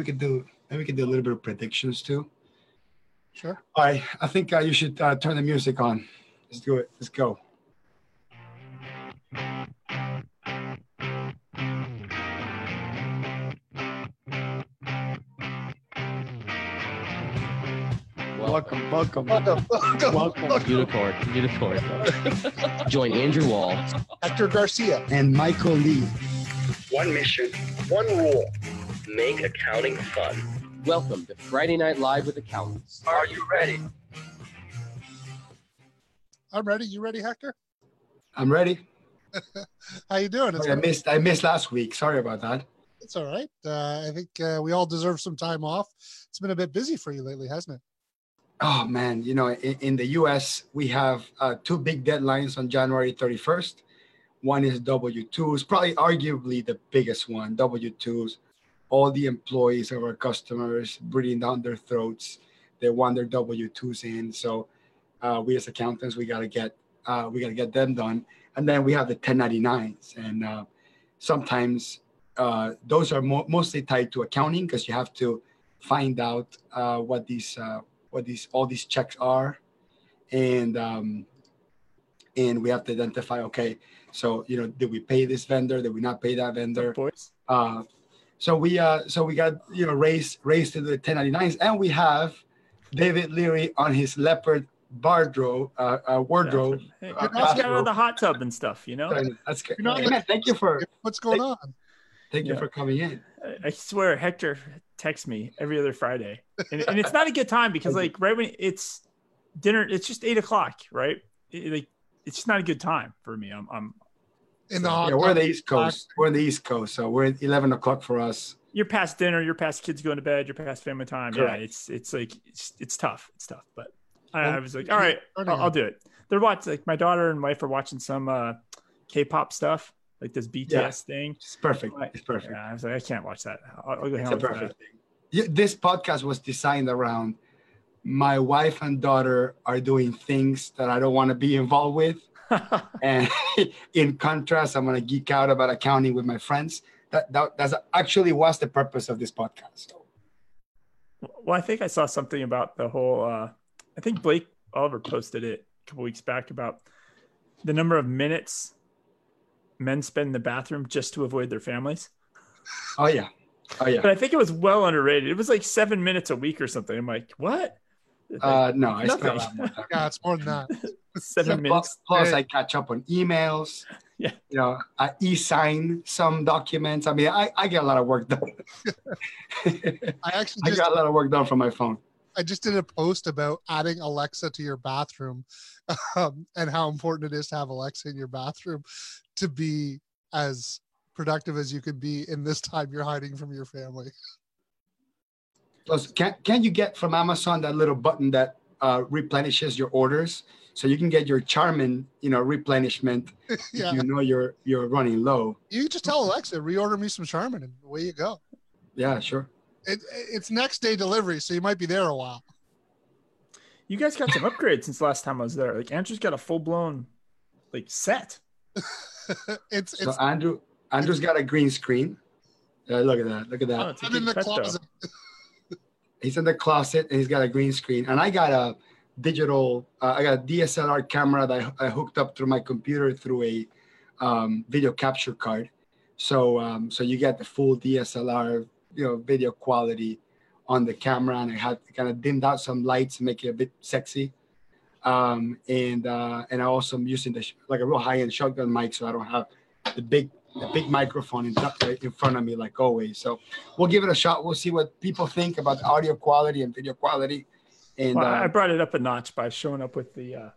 we could do maybe we could do a little bit of predictions too. Sure. All right, I think uh, you should uh, turn the music on. Let's do it. Let's go. Welcome, welcome, Welcome, welcome, welcome. Unicorn, unicorn. Join Andrew Wall. Hector Garcia. And Michael Lee. One mission, one rule. Make accounting fun. Welcome to Friday Night Live with Accountants. Are you ready? I'm ready. You ready, Hector? I'm ready. How you doing? Sorry, I missed. I missed last week. Sorry about that. it's all right. Uh, I think uh, we all deserve some time off. It's been a bit busy for you lately, hasn't it? Oh man, you know, in, in the U.S. we have uh, two big deadlines on January 31st. One is W-2s, probably arguably the biggest one. W-2s, all the employees of our customers breathing down their throats. They want their W-2s in, so uh, we as accountants we got to get uh, we got to get them done. And then we have the 1099s, and uh, sometimes uh, those are mo- mostly tied to accounting because you have to find out uh, what these uh, what these all these checks are. And um and we have to identify okay so you know did we pay this vendor? Did we not pay that vendor? Uh so we uh so we got you know raised raised to the 1099s and we have david leary on his leopard wardrobe uh, uh wardrobe Hey, uh, let's out of the hot tub and stuff. You know, that's good You're not Hey, man, thank you for What's going on? thank you Yeah. for coming in I- I swear Hector texts me every other Friday, and, and it's not a good time because like right when it's dinner, it's just eight o'clock, right? It- like it's just not a good time for me. I'm, I'm In the yeah we're on the east coast we're on the east coast so we're at 11 o'clock for us you're past dinner, you're past kids going to bed, you're past family time. Correct. Yeah, it's it's like it's it's tough. It's tough, but I, Well, I was like, all right, I'll, I'll do it. They're watching like my daughter and wife are watching some uh K-pop stuff, like this BTS Yeah. thing. it's perfect Right. it's perfect Yeah, I was like, I can't watch that. I'll, I'll go It's a perfect thing. Yeah, this podcast was designed around my wife and daughter are doing things that I don't want to be involved with. And in contrast, I'm gonna geek out about accounting with my friends. That, that that's actually was the purpose of this podcast. Well, I think I saw something about the whole. Uh, I think Blake Oliver posted it a couple weeks back about the number of minutes men spend in the bathroom just to avoid their families. oh yeah, oh yeah. But I think it was well underrated. It was like seven minutes a week or something. I'm like, what? Uh, no, I spend a lot more time. Yeah, it's more than that. seven Plus, minutes. plus I catch up on emails. Yeah. You know, I e-sign some documents. I mean, I, I get a lot of work done. I actually I just got a lot of work done from my phone. I just did a post about adding Alexa to your bathroom um, and how important it is to have Alexa in your bathroom to be as productive as you can be in this time you're hiding from your family. Plus, can can you get from Amazon that little button that uh, replenishes your orders, so you can get your Charmin, you know, replenishment yeah. if you know you're you're running low. You just tell Alexa, reorder me some Charmin and away you go. Yeah, sure. It, it's next day delivery, so you might be there a while. You guys got some upgrades since last time I was there. Like Andrew's got a full blown like set. it's So it's Andrew Andrew's got a green screen. Uh, look at that. Look at Oh, that. it's a I'm in the good pet, though. closet. He's in the closet and he's got a green screen. And I got a digital. Uh, I got a DSLR camera that I, I hooked up through my computer through a um, video capture card. So um, so you get the full DSLR, you know, video quality on the camera, and I had kind of dimmed out some lights to make it a bit sexy. Um, and uh, and I also am using the like a real high end shotgun mic, so I don't have the big the big microphone in, in front of me like always. So we'll give it a shot. We'll see what people think about the audio quality and video quality. And Well, I uh, brought it up a notch by showing up with the uh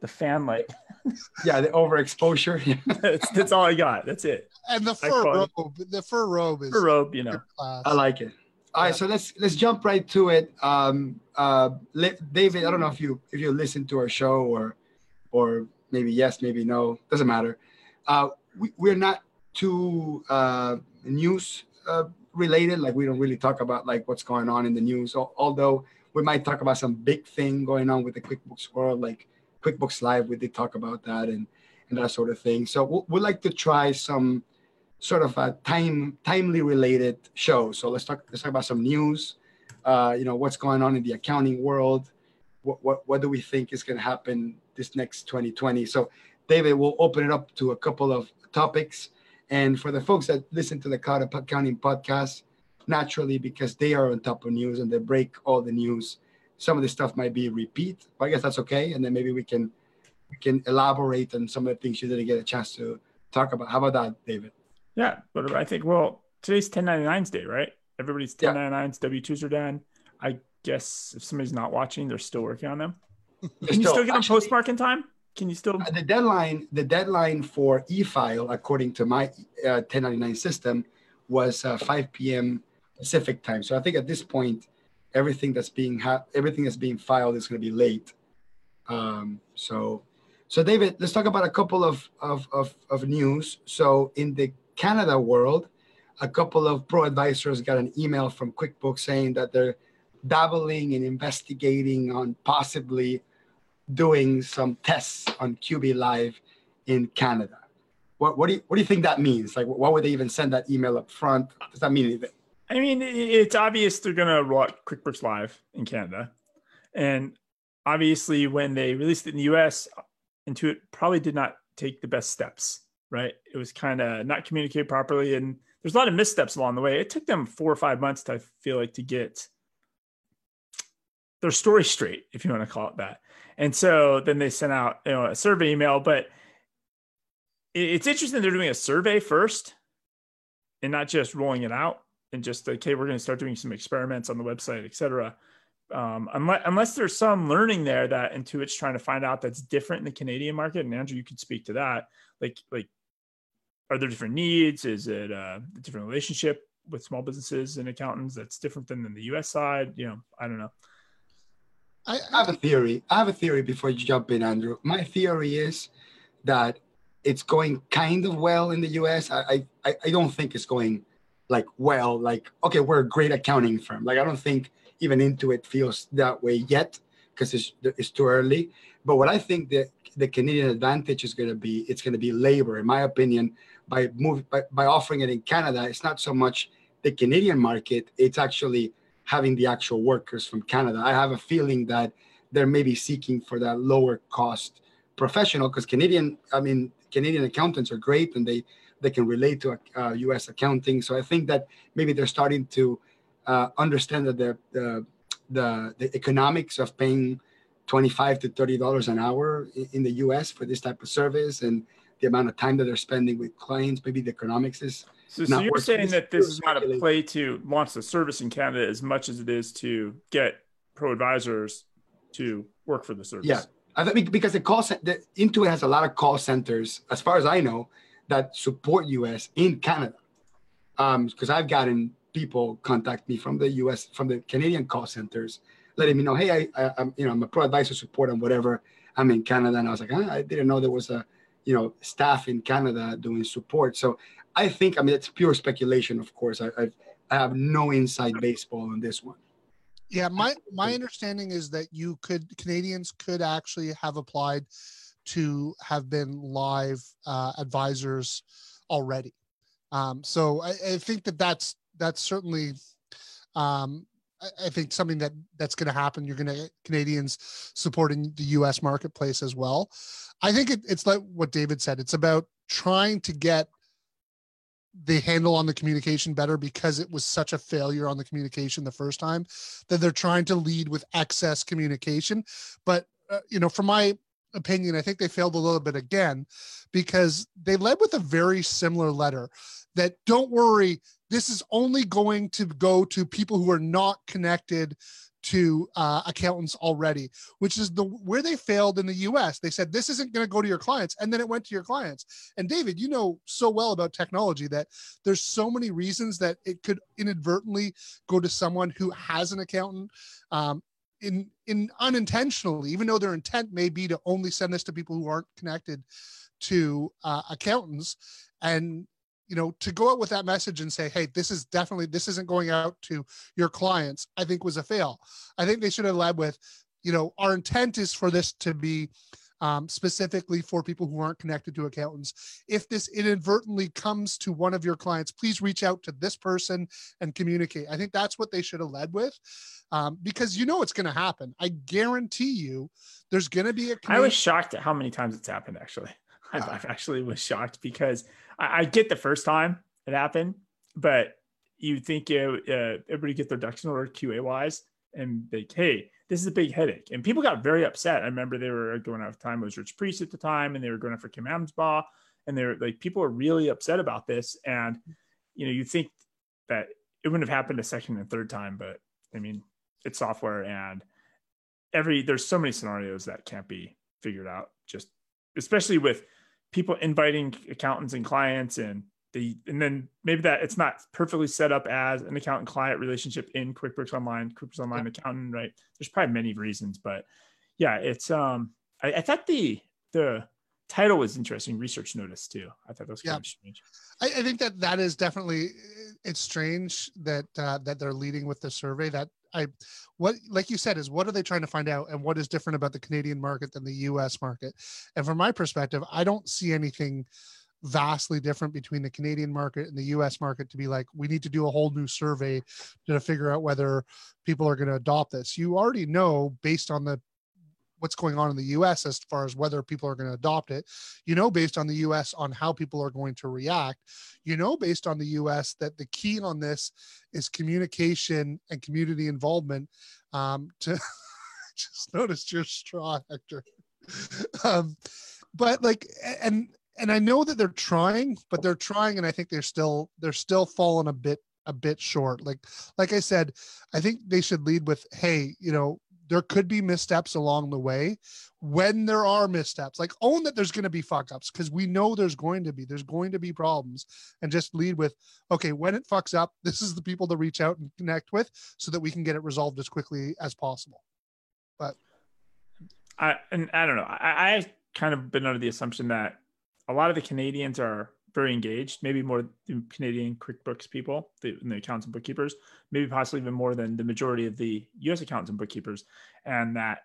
the fan light. yeah, the overexposure. that's, that's all I got. That's it. And the fur call it- robe, the fur robe is For robe, you know. I like it. All right, Yeah. so let's let's jump right to it. Um, uh, David, I don't know if you if you listen to our show or or maybe yes, maybe no, doesn't matter. Uh, we, we're not too uh, news uh, related. Like we don't really talk about like what's going on in the news. Although we might talk about some big thing going on with the QuickBooks world, like QuickBooks Live. We did talk about that and and that sort of thing. So we'd like to try some sort of a time timely related show. So let's talk let's talk about some news. Uh, you know what's going on in the accounting world. What what what do we think is going to happen this next 2020? So David, we'll open it up to a couple of topics. And for the folks that listen to the Cloud Accounting podcast, naturally because they are on top of news and they break all the news, some of the stuff might be repeat. But I guess that's okay. And then maybe we can we can elaborate on some of the things you didn't get a chance to talk about. How about that, David? Yeah, but I think well, today's 1099s day, right? Everybody's 1099s, W twos are done. I guess if somebody's not watching, they're still working on them. Can you still, get them postmark in time? Can you still? The deadline, the deadline for e-file, according to my uh, 1099 system, was uh, 5 p.m. Pacific time. So I think at this point, everything that's being ha- everything that's being filed is going to be late. Um, so, so David, let's talk about a couple of, of, of, of news. So in the Canada world, a couple of pro advisors got an email from QuickBooks saying that they're dabbling and investigating on possibly doing some tests on QB Live in Canada. What, what do you what do you think that means? Like, why would they even send that email up front? Does that mean anything? I mean, it's obvious they're going to out QuickBooks Live in Canada, and obviously, when they released it in the US, Intuit probably did not take the best steps. Right? It was kind of not communicated properly, and there's a lot of missteps along the way. It took them four or five months to I feel like to get their story straight, if you want to call it that. And so then they sent out you know a survey email, but it's interesting they're doing a survey first and not just rolling it out and just okay we're going to start doing some experiments on the website etc um, unless, unless there's some learning there that intuit's trying to find out that's different in the canadian market and andrew you could speak to that like like are there different needs? Is it a different relationship with small businesses and accountants that's different than, than the us side? You know i don't know I, I have a theory. I have a theory before you jump in, Andrew. My theory is that it's going kind of well in the US. I, I, I don't think it's going like well, like, okay, we're a great accounting firm. Like, I don't think even Intuit feels that way yet because it's, it's too early. But what I think that the Canadian advantage is going to be, it's going to be labor, in my opinion, by moving, by, by offering it in Canada. It's not so much the Canadian market, it's actually having the actual workers from Canada. I have a feeling that they're maybe seeking for that lower cost professional because Canadian, I mean, Canadian accountants are great and they they can relate to uh, U.S. accounting. So I think that maybe they're starting to uh, understand that the, the the the economics of paying twenty five to thirty dollars an hour in the U.S. for this type of service and the amount of time that they're spending with clients. Maybe the economics is so, so you're saying that this is not a play to launch the service in Canada as much as it is to get pro advisors to work for the service. Yeah, I think because the call the Intuit has a lot of call centers, as far as I know, that support US in Canada. Um, because I've gotten people contact me from the US, from the Canadian call centers, letting me know, hey, I, I am you know I'm a pro advisor support and whatever. I'm in Canada, and I was like, ah, I didn't know there was a you know staff in Canada doing support. So I think, I mean, it's pure speculation, of course. I, I've, I have no inside baseball on this one. Yeah, my my understanding is that you could Canadians could actually have applied to have been live uh, advisors already. Um, so I, I, think that that's that's certainly um, I, think something that that's going to happen. You're going to get Canadians supporting the U.S. marketplace as well. I think it, it's like what David said. It's about trying to get the handle on the communication better because it was such a failure on the communication the first time that they're trying to lead with excess communication but uh, you know from my opinion i think they failed a little bit again because they led with a very similar letter that don't worry this is only going to go to people who are not connected to uh, accountants already, which is the where they failed in the U.S. They said this isn't going to go to your clients, and then it went to your clients. And David, you know so well about technology that there's so many reasons that it could inadvertently go to someone who has an accountant. Um, in in unintentionally, even though their intent may be to only send this to people who aren't connected to uh, accountants, and you know to go out with that message and say hey this is definitely this isn't going out to your clients i think was a fail. I think they should have led with you know our intent is for this to be um, specifically for people who aren't connected to accountants. If this inadvertently comes to one of your clients, please reach out to this person and communicate. I think that's what they should have led with um, because you know it's going to happen. I guarantee you there's going to be a. I was shocked at how many times it's happened, actually. I, I actually was shocked because I, I, get the first time it happened, but you think uh, everybody get their ducks in order QA wise and like, hey, this is a big headache. And people got very upset. I remember they were going out of time. It was Rich Priest at the time, and they were going out for Kim Adamsbaugh. And they were like, people were really upset about this. And, you know, you think that it wouldn't have happened a second and third time, but I mean, it's software and every, there's so many scenarios that can't be figured out, just especially with people inviting accountants and clients and the and then maybe that it's not perfectly set up as an accountant client relationship in QuickBooks Online, QuickBooks Online yeah. accountant, right? There's probably many reasons, but yeah, it's um I, I, thought the the title was interesting, research notice too. I thought that was kind yeah. of strange. I, I, think that that is definitely it's strange that uh, that they're leading with the survey. That I what like you said is what are they trying to find out and what is different about the Canadian market than the US market? And from my perspective, I don't see anything vastly different between the Canadian market and the US market to be like, we need to do a whole new survey to figure out whether people are going to adopt this. You already know based on the what's going on in the US as far as whether people are going to adopt it. You know, based on the US on how people are going to react. You know, based on the US that the key on this is communication and community involvement. Um, to just noticed your straw, Hector. um, but like, and and I know that they're trying, but they're trying, and I think they're still they're still falling a bit a bit short. Like like I said, I think they should lead with, hey, you know, there could be missteps along the way. When there are missteps, like own that there's going to be fuck ups because we know there's going to be there's going to be problems, and just lead with, okay, when it fucks up, this is the people to reach out and connect with so that we can get it resolved as quickly as possible. But I and I don't know. I, I've kind of been under the assumption that a lot of the Canadians are very engaged, maybe more the Canadian QuickBooks people, the, the accountants and bookkeepers, maybe possibly even more than the majority of the US accountants and bookkeepers. And that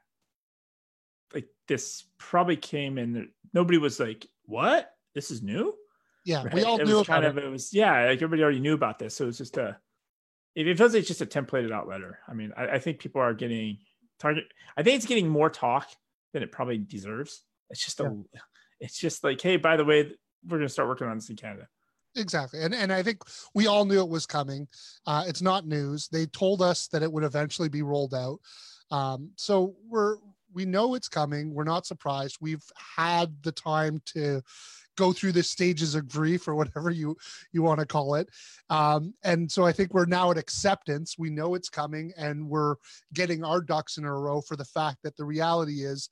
like this probably came in nobody was like, What? This is new? Yeah, right? we all it knew kind of it. it was yeah, like everybody already knew about this. So it was just a it feels like it's just a templated out letter. I mean, I, I think people are getting target I think it's getting more talk than it probably deserves. It's just a yeah it's just like, hey, by the way, we're going to start working on this in Canada. Exactly, and and I think we all knew it was coming. Uh, it's not news. They told us that it would eventually be rolled out. Um, so we're we know it's coming. We're not surprised. We've had the time to go through the stages of grief or whatever you you want to call it um, and so i think we're now at acceptance we know it's coming and we're getting our ducks in a row for the fact that the reality is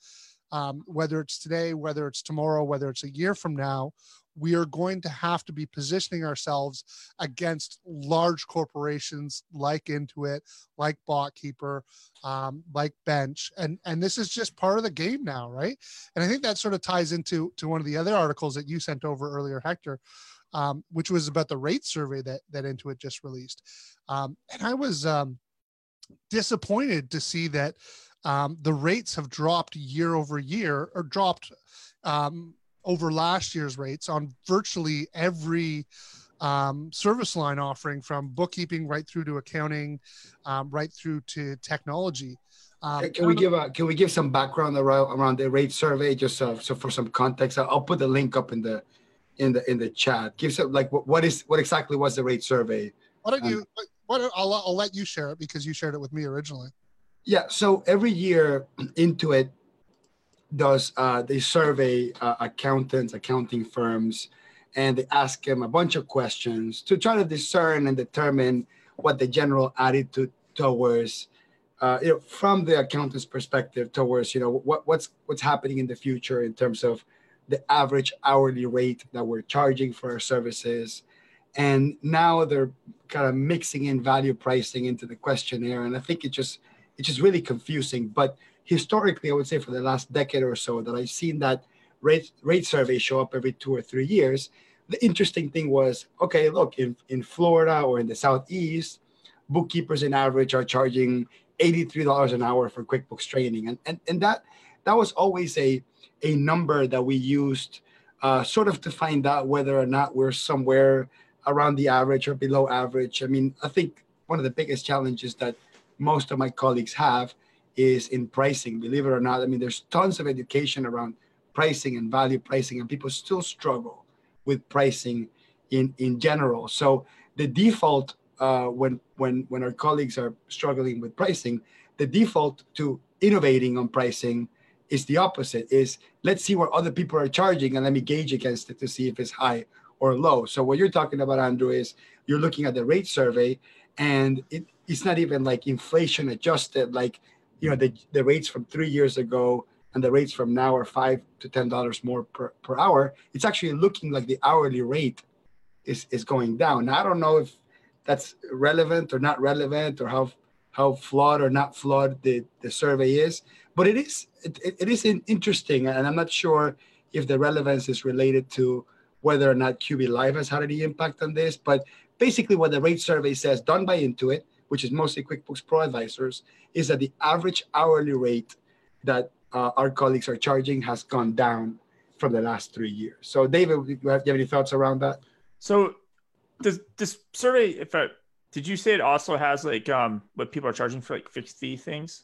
um, whether it's today, whether it's tomorrow, whether it's a year from now, we are going to have to be positioning ourselves against large corporations like Intuit, like BotKeeper, um, like Bench, and and this is just part of the game now, right? And I think that sort of ties into to one of the other articles that you sent over earlier, Hector, um, which was about the rate survey that that Intuit just released, um, and I was um, disappointed to see that um, the rates have dropped year over year or dropped um, over last year's rates on virtually every um, service line offering from bookkeeping right through to accounting, um, right through to technology. Um, can we give a, can we give some background around, around the rate survey just so, so for some context? I'll put the link up in the in the in the chat. Give some like what, what is what exactly was the rate survey? Why don't you? What I'll I'll let you share it because you shared it with me originally. Yeah. So every year, Intuit does uh, they survey uh, accountants, accounting firms, and they ask them a bunch of questions to try to discern and determine what the general attitude towards, uh, you know, from the accountant's perspective towards, you know, what, what's what's happening in the future in terms of the average hourly rate that we're charging for our services. And now they're kind of mixing in value pricing into the questionnaire, and I think it just which is really confusing. But historically, I would say for the last decade or so that I've seen that rate rate surveys show up every two or three years. The interesting thing was, okay, look, in, in Florida or in the Southeast, bookkeepers in average are charging $83 an hour for QuickBooks training. And, and, and that that was always a a number that we used uh, sort of to find out whether or not we're somewhere around the average or below average. I mean, I think one of the biggest challenges that most of my colleagues have is in pricing. Believe it or not, I mean, there's tons of education around pricing and value pricing, and people still struggle with pricing in in general. So the default uh, when when when our colleagues are struggling with pricing, the default to innovating on pricing is the opposite. Is let's see what other people are charging and let me gauge against it to see if it's high or low. So what you're talking about, Andrew, is you're looking at the rate survey, and it, it's not even like inflation adjusted. Like you know the the rates from three years ago and the rates from now are five to ten dollars more per, per hour. It's actually looking like the hourly rate is is going down. Now I don't know if that's relevant or not relevant or how how flawed or not flawed the, the survey is but it is it, it is interesting and i'm not sure if the relevance is related to whether or not qb live has had any impact on this but basically what the rate survey says done by intuit which is mostly quickbooks pro advisors is that the average hourly rate that uh, our colleagues are charging has gone down from the last three years so david do you have, do you have any thoughts around that so does this survey if I, did you say it also has like um what people are charging for like fixed fee things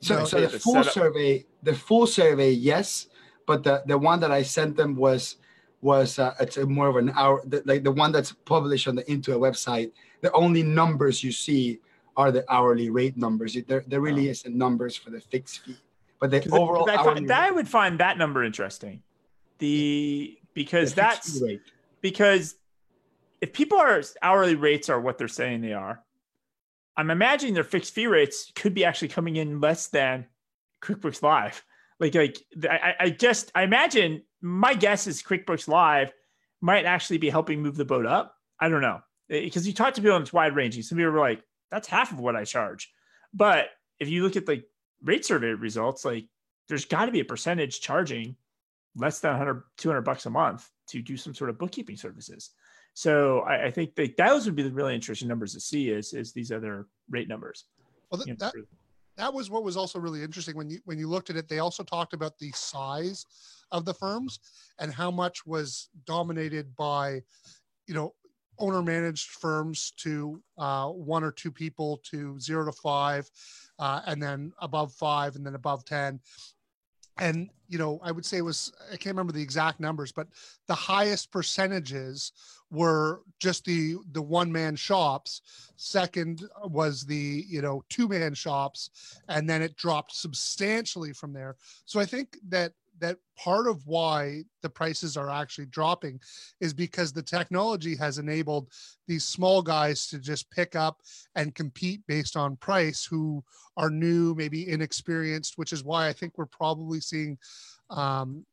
so, no, so the full setup. survey the full survey yes but the the one that i sent them was was uh, it's more of an hour the, like the one that's published on the Intuit website the only numbers you see are the hourly rate numbers there, there really oh. isn't numbers for the fixed fee but the overall I, find, I would find that number interesting the because the that's because if people are hourly rates are what they're saying they are, I'm imagining their fixed fee rates could be actually coming in less than QuickBooks Live. Like, like I, I just I imagine my guess is QuickBooks Live might actually be helping move the boat up. I don't know Eh, because you talk to people and it's wide ranging. Some people are like, that's half of what I charge. But if you look at the rate survey results, like there's got to be a percentage charging less than 100, 200 bucks a month to do some sort of bookkeeping services. So I, I think that those would be the really interesting numbers to see is is these other rate numbers. Well, th- that, that was what was also really interesting when you when you looked at it. They also talked about the size of the firms and how much was dominated by, you know, owner managed firms to uh, one or two people to zero to five, uh, and then above five, and then above ten. And you know i would say it was i can't remember the exact numbers but the highest percentages were just the the one man shops. Second was the you know two man shops and then it dropped substantially from there. So i think that that part of why the prices are actually dropping is because the technology has enabled these small guys to just pick up and compete based on price who are new maybe inexperienced which is why i think we're probably seeing um,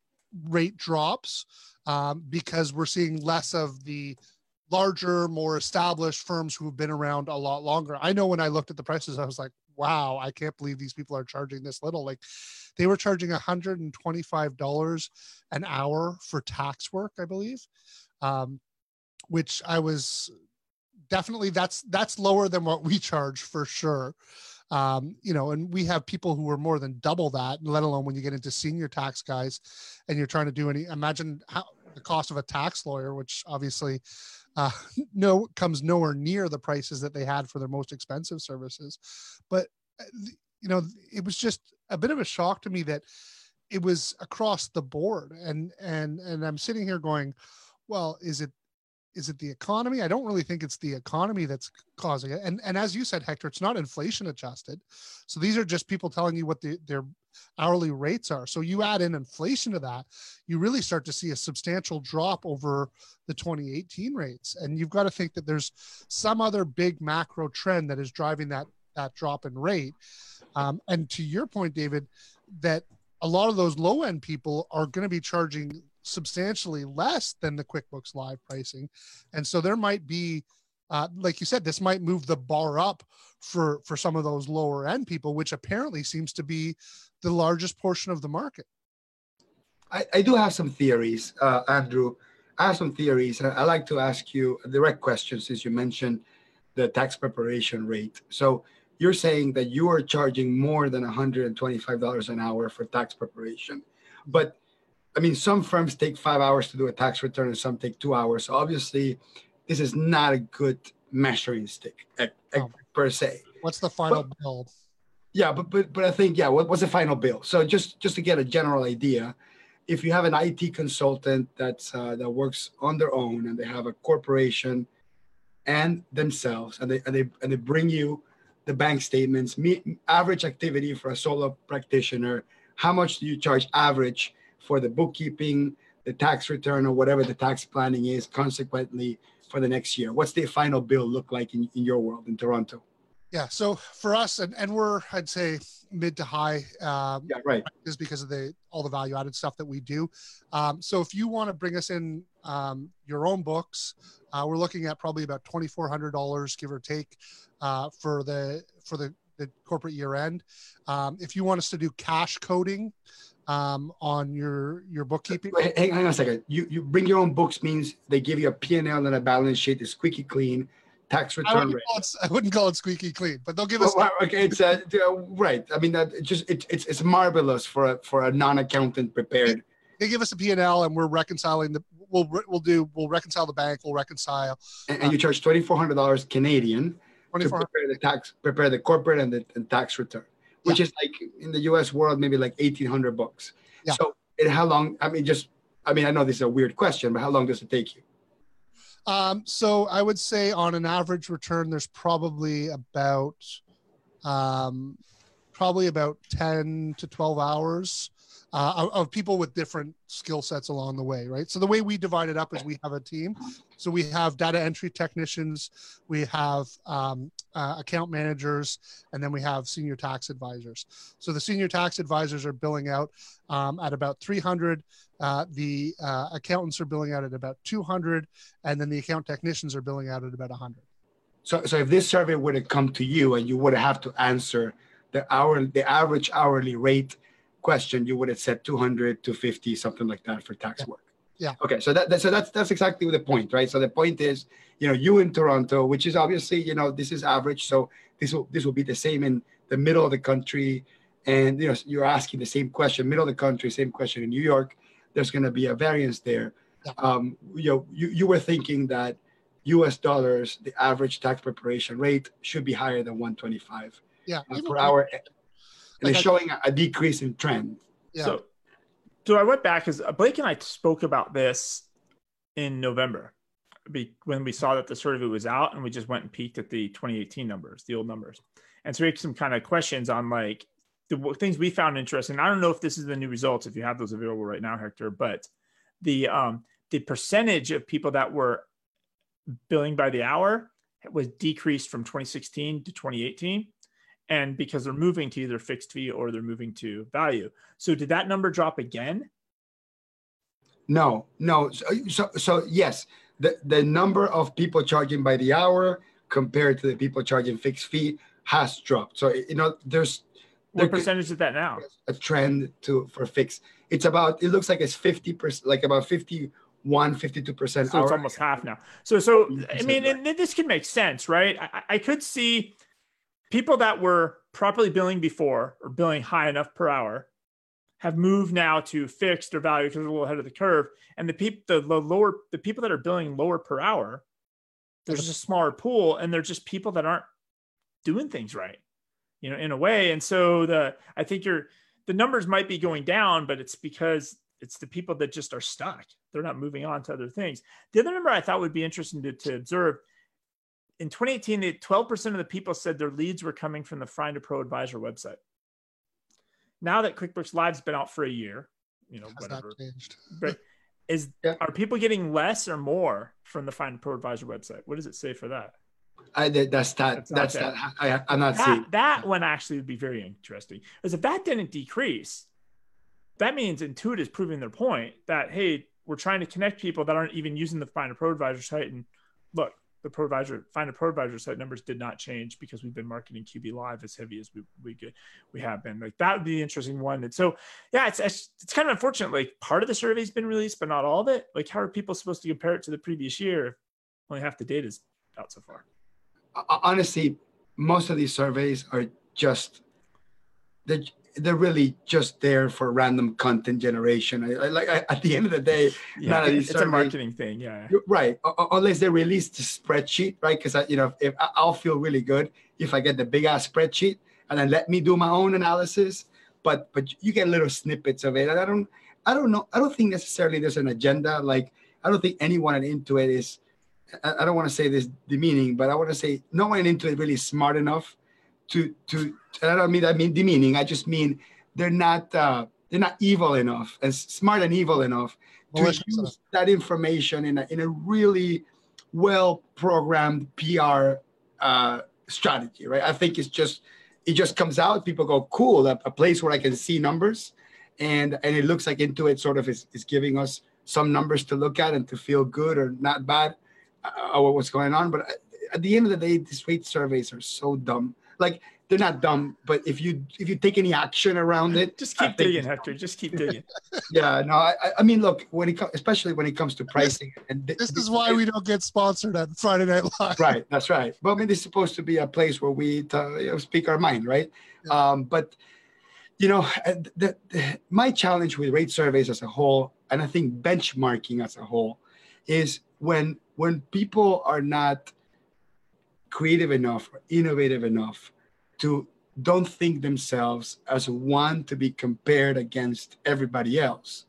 rate drops um, because we're seeing less of the larger more established firms who have been around a lot longer. I know when i looked at the prices i was like wow, I can't believe these people are charging this little. Like they were charging $125 an hour for tax work, I believe. Um, which I was definitely that's that's lower than what we charge for sure. Um, you know, and we have people who are more than double that, let alone when you get into senior tax guys and you're trying to do any imagine how the cost of a tax lawyer, which obviously uh, no comes nowhere near the prices that they had for their most expensive services. But uh, you know, it was just a bit of a shock to me that it was across the board, and and and I'm sitting here going, well, is it is it the economy? I don't really think it's the economy that's causing it. And and as you said, Hector, it's not inflation adjusted. So these are just people telling you what the, their hourly rates are. So you add in inflation to that, you really start to see a substantial drop over the 2018 rates. And you've got to think that there's some other big macro trend that is driving that that drop in rate. Um, and to your point, David, that a lot of those low end people are going to be charging substantially less than the QuickBooks Live pricing, and so there might be, uh, like you said, this might move the bar up for for some of those lower end people, which apparently seems to be the largest portion of the market. I, I do have some theories, uh, Andrew. I have some theories, I like to ask you a direct question since you mentioned the tax preparation rate. So you're saying that you are charging more than $125 an hour for tax preparation. But I mean, some firms take five hours to do a tax return and some take two hours. So obviously, this is not a good measuring stick Oh. per se. What's the final bill? Yeah, but but but I think yeah, what, what's the final bill? So just just to get a general idea, if you have an IT consultant that's uh, that works on their own and they have a corporation and themselves and they and they and they bring you the bank statements, me, average activity for a solo practitioner, how much do you charge average for the bookkeeping, the tax return, or whatever the tax planning is, consequently for the next year? What's the final bill look like in, in your world in Toronto? Yeah. So for us, and, and we're, I'd say mid to high, um, Yeah, right. is because of the all the value added stuff that we do. Um, so if you want to bring us in um, your own books, uh, we're looking at probably about twenty four hundred dollars, give or take, uh, for the for the, the corporate year end. Um, if you want us to do cash coding um, on your your bookkeeping, Wait, hang, on a second. You you bring your own books means they give you a P&L and a balance sheet, is squeaky clean, tax I return wouldn't, rate. it, I wouldn't call it squeaky clean, but they'll give us. Well, well, okay, it's uh, uh, right. I mean, that it just it, it's it's marvelous for a for a non-accountant prepared. They give us a P and we're reconciling the. We'll we'll do. We'll reconcile the bank. We'll reconcile And, and you charge twenty four hundred dollars Canadian twenty to prepare the tax, prepare the corporate and the and tax return, which is like in the U.S. world maybe like eighteen hundred bucks. Yeah. So, and how long? I mean, just I mean, I know this is a weird question, but how long does it take you? Um, so I would say on an average return, there's probably about um, probably about 10 to 12 hours uh, of, people with different skill sets along the way, right? So the way we divide it up is we have a team. So we have data entry technicians, we have um, uh, account managers, and then we have senior tax advisors. So the senior tax advisors are billing out um, at about 300. Uh, the uh, accountants are billing out at about 200, and then the account technicians are billing out at about 100. So, so if this survey would have come to you and you would have to answer the hour, the average hourly rate question, you would have said 200, 250, something like that for tax work. Yeah. Okay. So that, that- so that's that's exactly the point, right? So the point is, you know, you in Toronto, which is obviously, you know, this is average. So this will this will be the same in the middle of the country, and you know, you're asking the same question, middle of the country, same question in New York. There's going to be a variance there. Yeah. Um, you know, you, you were thinking that US dollars, the average tax preparation rate should be higher than 125 Yeah. uh, per hour. And Like it's I- showing a- a decrease in trend. Yeah. So, so I went back because Blake and I spoke about this in November be, when we saw that the survey was out, and we just went and peeked at the 2018 numbers, the old numbers, and so we had some kind of questions on like the things we found interesting. I don't know if this is the new results if you have those available right now, Hector, but the um the percentage of people that were billing by the hour was decreased from 2016 to 2018 and because they're moving to either fixed fee or they're moving to value. So did that number drop again? No, no. So, so, so yes, the, the number of people charging by the hour compared to the people charging fixed fee has dropped. So, you know, there's What there percentage is that now? a trend to for fixed. It's about, it looks like it's 50%, like about 51, 52% So it's almost half now. So so I mean, and this can make sense, right? I, I could see people that were properly billing before or billing high enough per hour have moved now to fixed or value because they're a little ahead of the curve. And the people the, the lower the people that are billing lower per hour, there's a smaller pool, and they're just people that aren't doing things right, you know, in a way. And so the I think you're the numbers might be going down, but it's because it's the people that just are stuck. They're not moving on to other things. The other number I thought would be interesting to, to observe in 2018, 12% of the people said their leads were coming from the Find a Pro Advisor website. Now that QuickBooks Live's been out for a year, you know, Has that whatever, changed? but is Yeah. are people getting less or more from the Find a Pro Advisor website? What does it say for that? I, that- that's that. That's That's that. that. I, I'm not seeing. That, that one actually would be very interesting because if that didn't decrease, that means Intuit is proving their point that hey, we're trying to connect people that aren't even using the Find a Pro Advisor site. And look, the Pro Advisor Find a Pro Advisor site numbers did not change because we've been marketing QB Live as heavy as we we get, we have been. Like that would be the interesting one. And so yeah, it's it's, kind of unfortunate. Like part of the survey's been released, but not all of it. Like how are people supposed to compare it to the previous year? if Only half the data's out so far. Honestly, most of these surveys are just they're, they're really just there for random content generation. I, I, like I, at the end of the day, Yeah, none it's a marketing thing. Yeah. Right. Unless they release the spreadsheet, right? Because you know, if I'll feel really good if I get the big ass spreadsheet and then let me do my own analysis. But but you get little snippets of it, and I don't I don't know. I don't think necessarily there's an agenda. Like I don't think anyone Intuit is. I, I don't want to say this demeaning, but I want to say no one Intuit really smart enough to to. And I don't mean I mean demeaning. I just mean they're not uh, they're not evil enough and smart and evil enough to Malicious use enough. that information in a, in a really well programmed PR uh, strategy, right? I think it's just it just comes out. People go, cool, a, a place where I can see numbers, and and it looks like Intuit sort of is, is giving us some numbers to look at and to feel good or not bad uh, or what's going on. But at- at the end of the day, these rate surveys are so dumb. Like they're not dumb, but if you if you take any action around it, Just keep think digging, it's Hector. Just keep digging. yeah, no, I, I- I mean, look, when it comes, especially when it comes to pricing, and th- This is why we don't get sponsored at Friday Night Live. right, that's right. But I mean, this is supposed to be a place where we you know, speak our mind, right? Yeah. Um, but you know, uh, the, the, my challenge with rate surveys as a whole, and I think benchmarking as a whole, is when when people are not creative enough or innovative enough to don't think themselves as one to be compared against everybody else.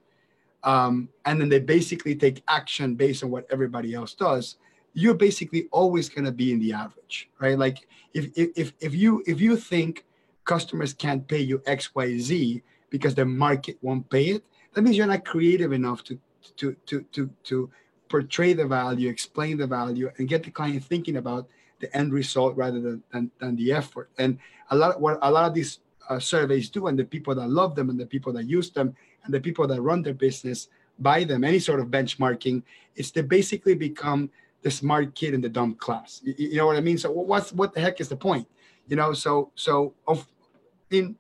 Um, and then they basically take action based on what everybody else does. You're basically always going to be in the average right? Like if, if if you if you think customers can't pay you xyz because the market won't pay it that means you're not creative enough to to to to to portray the value explain the value and get the client thinking about the end result rather than than, than the effort. And a lot what a lot of these uh, surveys do and the people that love them and the people that use them and the people that run their business by them any sort of benchmarking is to basically become the smart kid in the dumb class. You, you know what i mean? So what's what the heck is the point? You know so so of in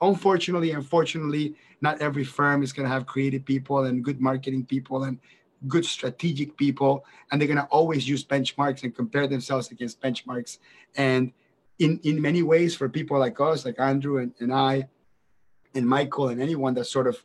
unfortunately unfortunately not every firm is going to have creative people and good marketing people and good strategic people and they're going to always use benchmarks and compare themselves against benchmarks. And in in many ways for people like us like andrew and, and i and michael and anyone that's sort of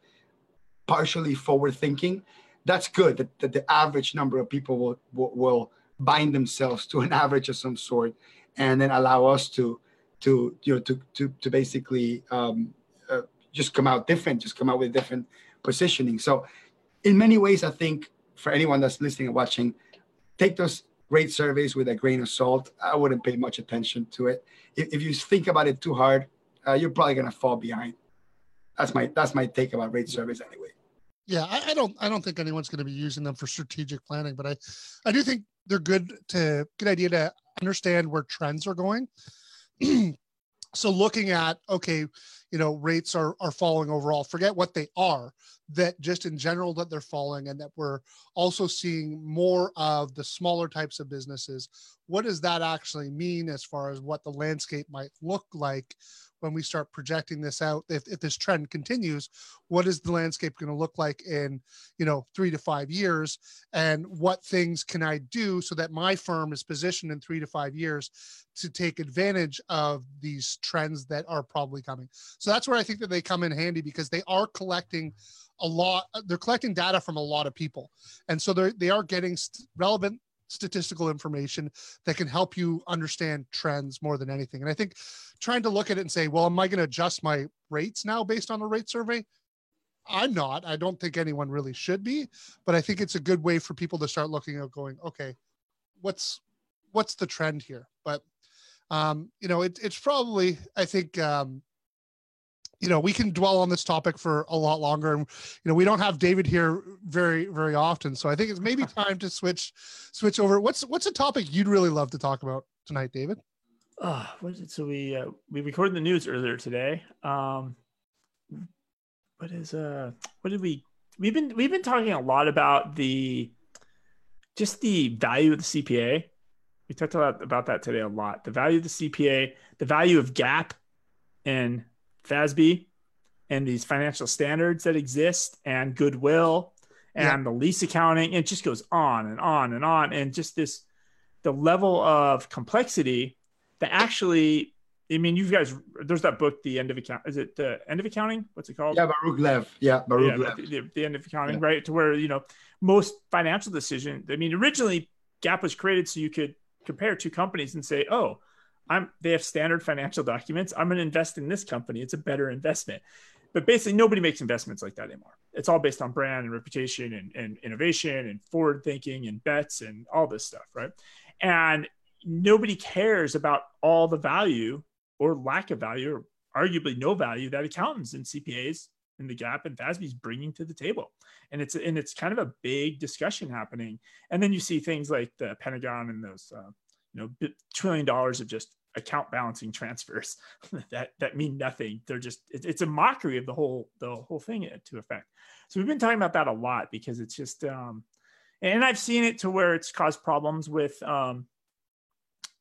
partially forward thinking that's good that, that the average number of people will, will will bind themselves to an average of some sort and then allow us to to you know to to, to basically um, uh, just come out different just come out with different positioning. So in many ways i think for anyone that's listening and watching take those great surveys with a grain of salt. I wouldn't pay much attention to it. If, if you think about it too hard uh, you're probably going to fall behind. That's my that's my take about rate surveys anyway. Yeah, I, I don't I don't think anyone's going to be using them for strategic planning, but I I do think they're good to good idea to understand where trends are going. so looking at okay, you know, rates are are falling overall. Forget what they are. That just in general that they're falling, and that we're also seeing more of the smaller types of businesses. What does that actually mean as far as what the landscape might look like when we start projecting this out? If, if this trend continues, what is the landscape going to look like in you know three to five years and what things can i do so that my firm is positioned in three to five years to take advantage of these trends that are probably coming so that's where i think that they come in handy because they are collecting a lot they're collecting data from a lot of people and so they're they are getting relevant statistical information that can help you understand trends more than anything and i think trying to look at it and say well am i going to adjust my rates now based on the rate survey I'm not. I don't think anyone really should be, but I think it's a good way for people to start looking at going, okay, what's what's the trend here? But um, you know, it, it's probably I think um, you know we can dwell on this topic for a lot longer, and you know we don't have David here very very often, so I think it's maybe time to switch switch over. What's what's a topic you'd really love to talk about tonight, David? What is it? So we uh, we recorded the news earlier today. Um, what is uh what did we we've been we've been talking a lot about the just the value of the CPA. We talked about about that today a lot. The value of the CPA, the value of GAAP and FASB and these financial standards that exist and goodwill and the lease accounting. It just goes on and on and on. And just this the level of complexity that actually I mean, you guys, there's that book, The End of Account. Is it the End of Accounting? What's it called? Yeah, Baruch Lev. Yeah, Baruch yeah, Lev. The, the, the, End of Accounting, yeah. right? To where, you know, most financial decision, I mean, originally GAAP was created so you could compare two companies and say, oh, I'm they have standard financial documents. I'm going to invest in this company. It's a better investment. But basically, nobody makes investments like that anymore. It's all based on brand and reputation and, and innovation and forward thinking and bets and all this stuff, right? And nobody cares about all the value or lack of value or arguably no value that accountants and CPAs in the GAAP and FASB is bringing to the table. And it's and it's kind of a big discussion happening. And then you see things like the Pentagon and those uh, you know trillion dollars of just account balancing transfers that that mean nothing. They're just it, it's a mockery of the whole the whole thing to effect. So we've been talking about that a lot because it's just um, and I've seen it to where it's caused problems with um,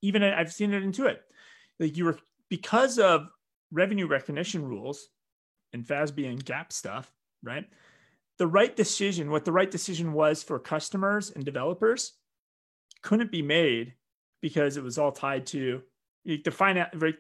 even I've seen it Intuit. Like you were because of revenue recognition rules and FASB and GAAP stuff, right? The right decision, what the right decision was for customers and developers, couldn't be made because it was all tied to the finance, right?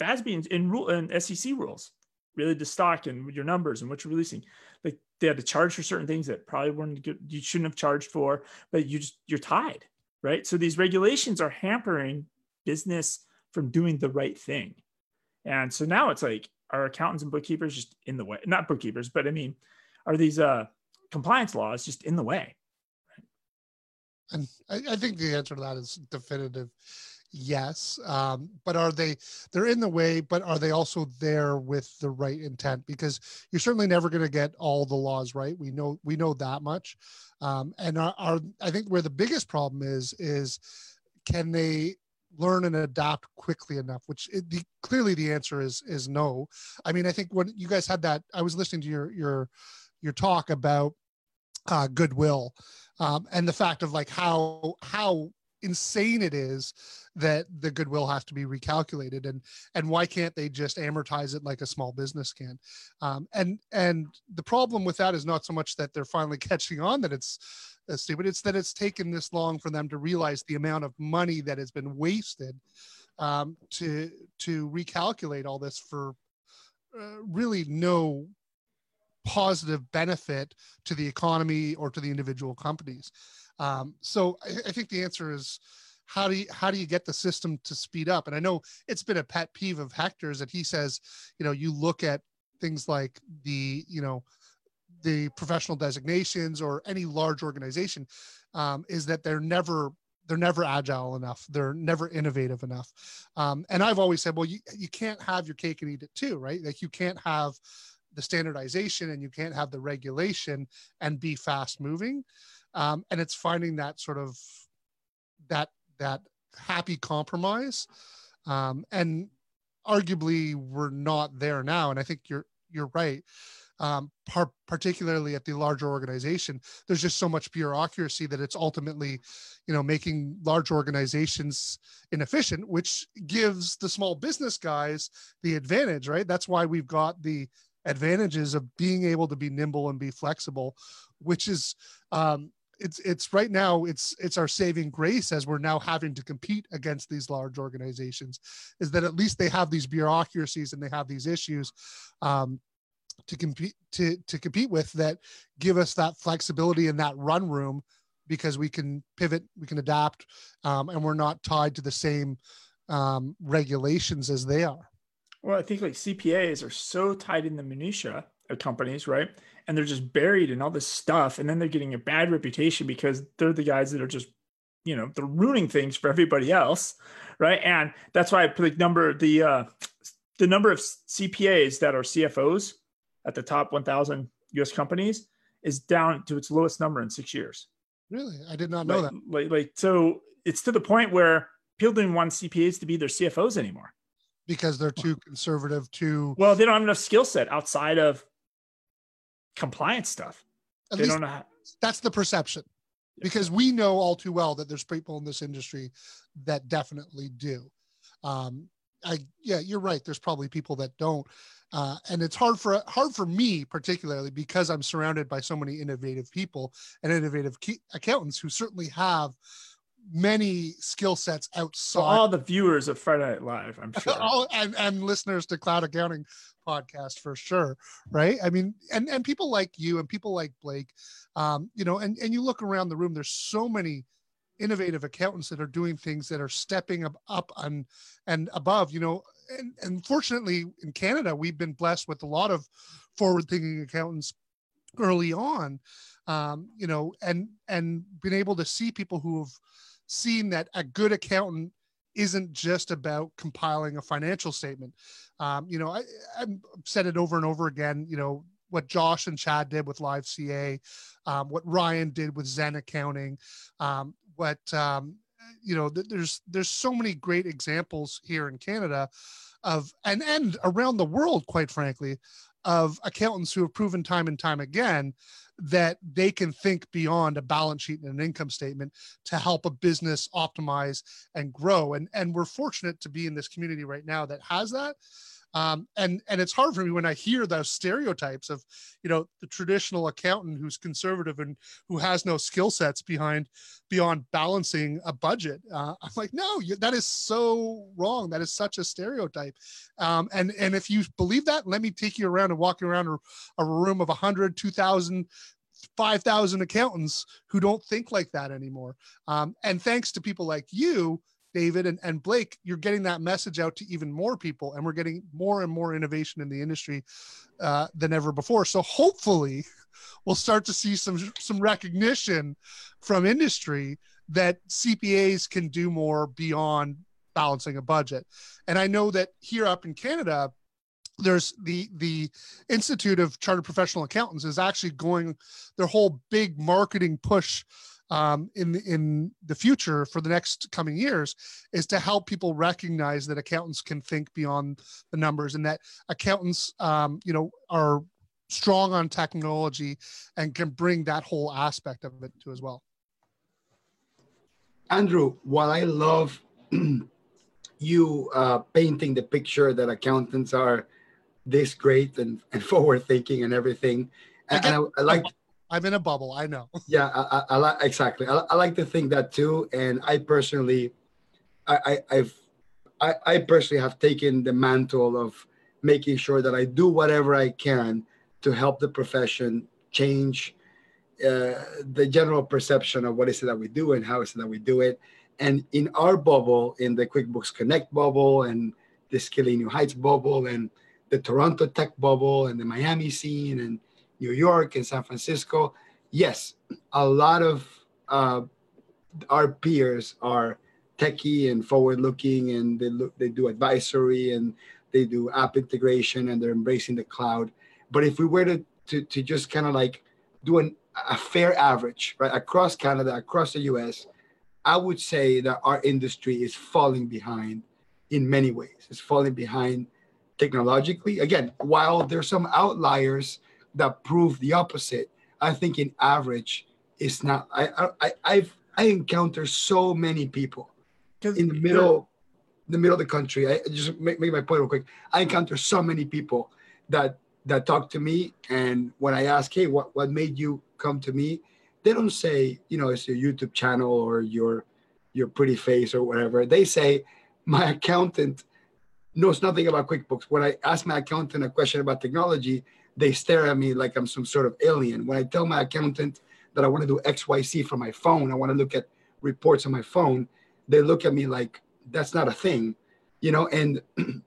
FASB in rule and SEC rules, really the stock and your numbers and what you're releasing. Like they had to charge for certain things that probably weren't good, you shouldn't have charged for, but you just you're tied, right? So these regulations are hampering business from doing the right thing. And so now it's like, are accountants and bookkeepers just in the way? Not bookkeepers, but I mean, are these uh, compliance laws just in the way? And I, I think the answer to that is definitive yes. Um, but are they they're in the way but are they also there with the right intent? Because you're certainly never going to get all the laws right. We know we know that much. Um, and our, i think where the biggest problem is is can they learn and adapt quickly enough? Which it, the, clearly the answer is is no. I mean i think when you guys had that i was listening to your your your talk about uh, goodwill um, and the fact of like how how insane it is that the goodwill has to be recalculated and and why can't they just amortize it like a small business can? Um, and and the problem with that is not so much that they're finally catching on that it's uh, stupid it's that it's taken this long for them to realize the amount of money that has been wasted um, to to recalculate all this for uh, really no positive benefit to the economy or to the individual companies. Um, so I, I think the answer is how do you how do you get the system to speed up? And i know it's been a pet peeve of hector's that he says you know you look at things like the you know the professional designations or any large organization um, is that they're never they're never agile enough. They're never innovative enough. Um, and i've always said well you, you can't have your cake and eat it too right? Like you can't have the standardization and you can't have the regulation and be fast moving. Um, and it's finding that sort of that that happy compromise. Um, and arguably we're not there now. And i think you're you're right. Um, par- particularly at the larger organization there's just so much bureaucracy that it's ultimately you know making large organizations inefficient which gives the small business guys the advantage right? That's why we've got the advantages of being able to be nimble and be flexible which is um, it's it's right now it's it's our saving grace as we're now having to compete against these large organizations is that at least they have these bureaucracies and they have these issues um, to compete to to compete with that give us that flexibility and that run room because we can pivot we can adapt um, and we're not tied to the same um, regulations as they are well i think like cpas are so tied in the minutia of companies right? And they're just buried in all this stuff and then they're getting a bad reputation because they're the guys that are just you know they're ruining things for everybody else right? And that's why i put the number the uh the number of cpas that are cfos at the top 1000 us companies is down to its lowest number in six years. Really? I did not know like, that. like, like so it's to the point where people don't want cpas to be their cfos anymore because they're too conservative too well they don't have enough skill set outside of compliance stuff. At they don't know. How- that's the perception, because we know all too well that there's people in this industry that definitely do. Um, I yeah, you're right. There's probably people that don't, uh, and it's hard for hard for me particularly because I'm surrounded by so many innovative people and innovative key, accountants who certainly have many skill sets outside. So all the viewers of Friday Night Live, I'm sure. oh, and, and listeners to Cloud Accounting podcast for sure. Right. I mean, and, and people like you and people like Blake, um, you know, and, and you look around the room, there's so many innovative accountants that are doing things that are stepping up, up and, and above, you know, and, and fortunately in Canada, we've been blessed with a lot of forward thinking accountants early on, um, you know, and, and been able to see people who have seen that a good accountant isn't just about compiling a financial statement. Um, you know, I, I've said it over and over again, you know, what Josh and Chad did with Live CA, um, what Ryan did with Xen Accounting, um, what um, you know. Th- there's there's so many great examples here in Canada of and and around the world, quite frankly, of accountants who have proven time and time again that they can think beyond a balance sheet and an income statement to help a business optimize and grow. And, and we're fortunate to be in this community right now that has that. Um, and and it's hard for me when I hear those stereotypes of, you know, the traditional accountant who's conservative and who has no skill sets behind beyond balancing a budget. Uh, I'm like, no, you, that is so wrong. That is such a stereotype. Um, and and if you believe that, let me take you around and walk you around a, a room of 100, 2,000 5,000 accountants who don't think like that anymore. Um, and thanks to people like you, David and, and Blake, you're getting that message out to even more people, and we're getting more and more innovation in the industry uh, than ever before. So hopefully, we'll start to see some some recognition from industry that CPAs can do more beyond balancing a budget. And I know that here up in Canada, there's the the Institute of Chartered Professional Accountants is actually going their whole big marketing push um, in in the future for the next coming years is to help people recognize that accountants can think beyond the numbers and that accountants um, you know are strong on technology and can bring that whole aspect of it to as well. Andrew while i love you uh, painting the picture that accountants are this great and, and forward thinking and everything and, and I, I like I'm in a bubble. I know. Yeah, I, I, like exactly. I, I, like to think that too, and I personally, I, I have I, I personally have taken the mantle of making sure that I do whatever I can to help the profession change uh, the general perception of what is it that we do and how is it that we do it. And in our bubble, in the QuickBooks Connect bubble and the Scaling New Heights bubble and the Toronto tech bubble and the Miami scene and New York and San Francisco, yes, a lot of uh, our peers are techie and forward-looking, and they look they do advisory and they do app integration and they're embracing the cloud. But if we were to to, to just kind of like do an, a fair average right across Canada, across the U.S., I would say that our industry is falling behind in many ways. It's falling behind technologically. Again, while there's some outliers that prove the opposite. I think in average, it's not. I I I've I encounter so many people in the middle, the middle of the country. I just make, make my point real quick. I encounter so many people that that talk to me, and when I ask, hey, what what made you come to me? They don't say, you know, it's your YouTube channel or your your pretty face or whatever. They say, my accountant knows nothing about QuickBooks. When I ask my accountant a question about technology, they stare at me like I'm some sort of alien. When I tell my accountant that I want to do XYZ from my phone, I want to look at reports on my phone, they look at me like that's not a thing, you know. And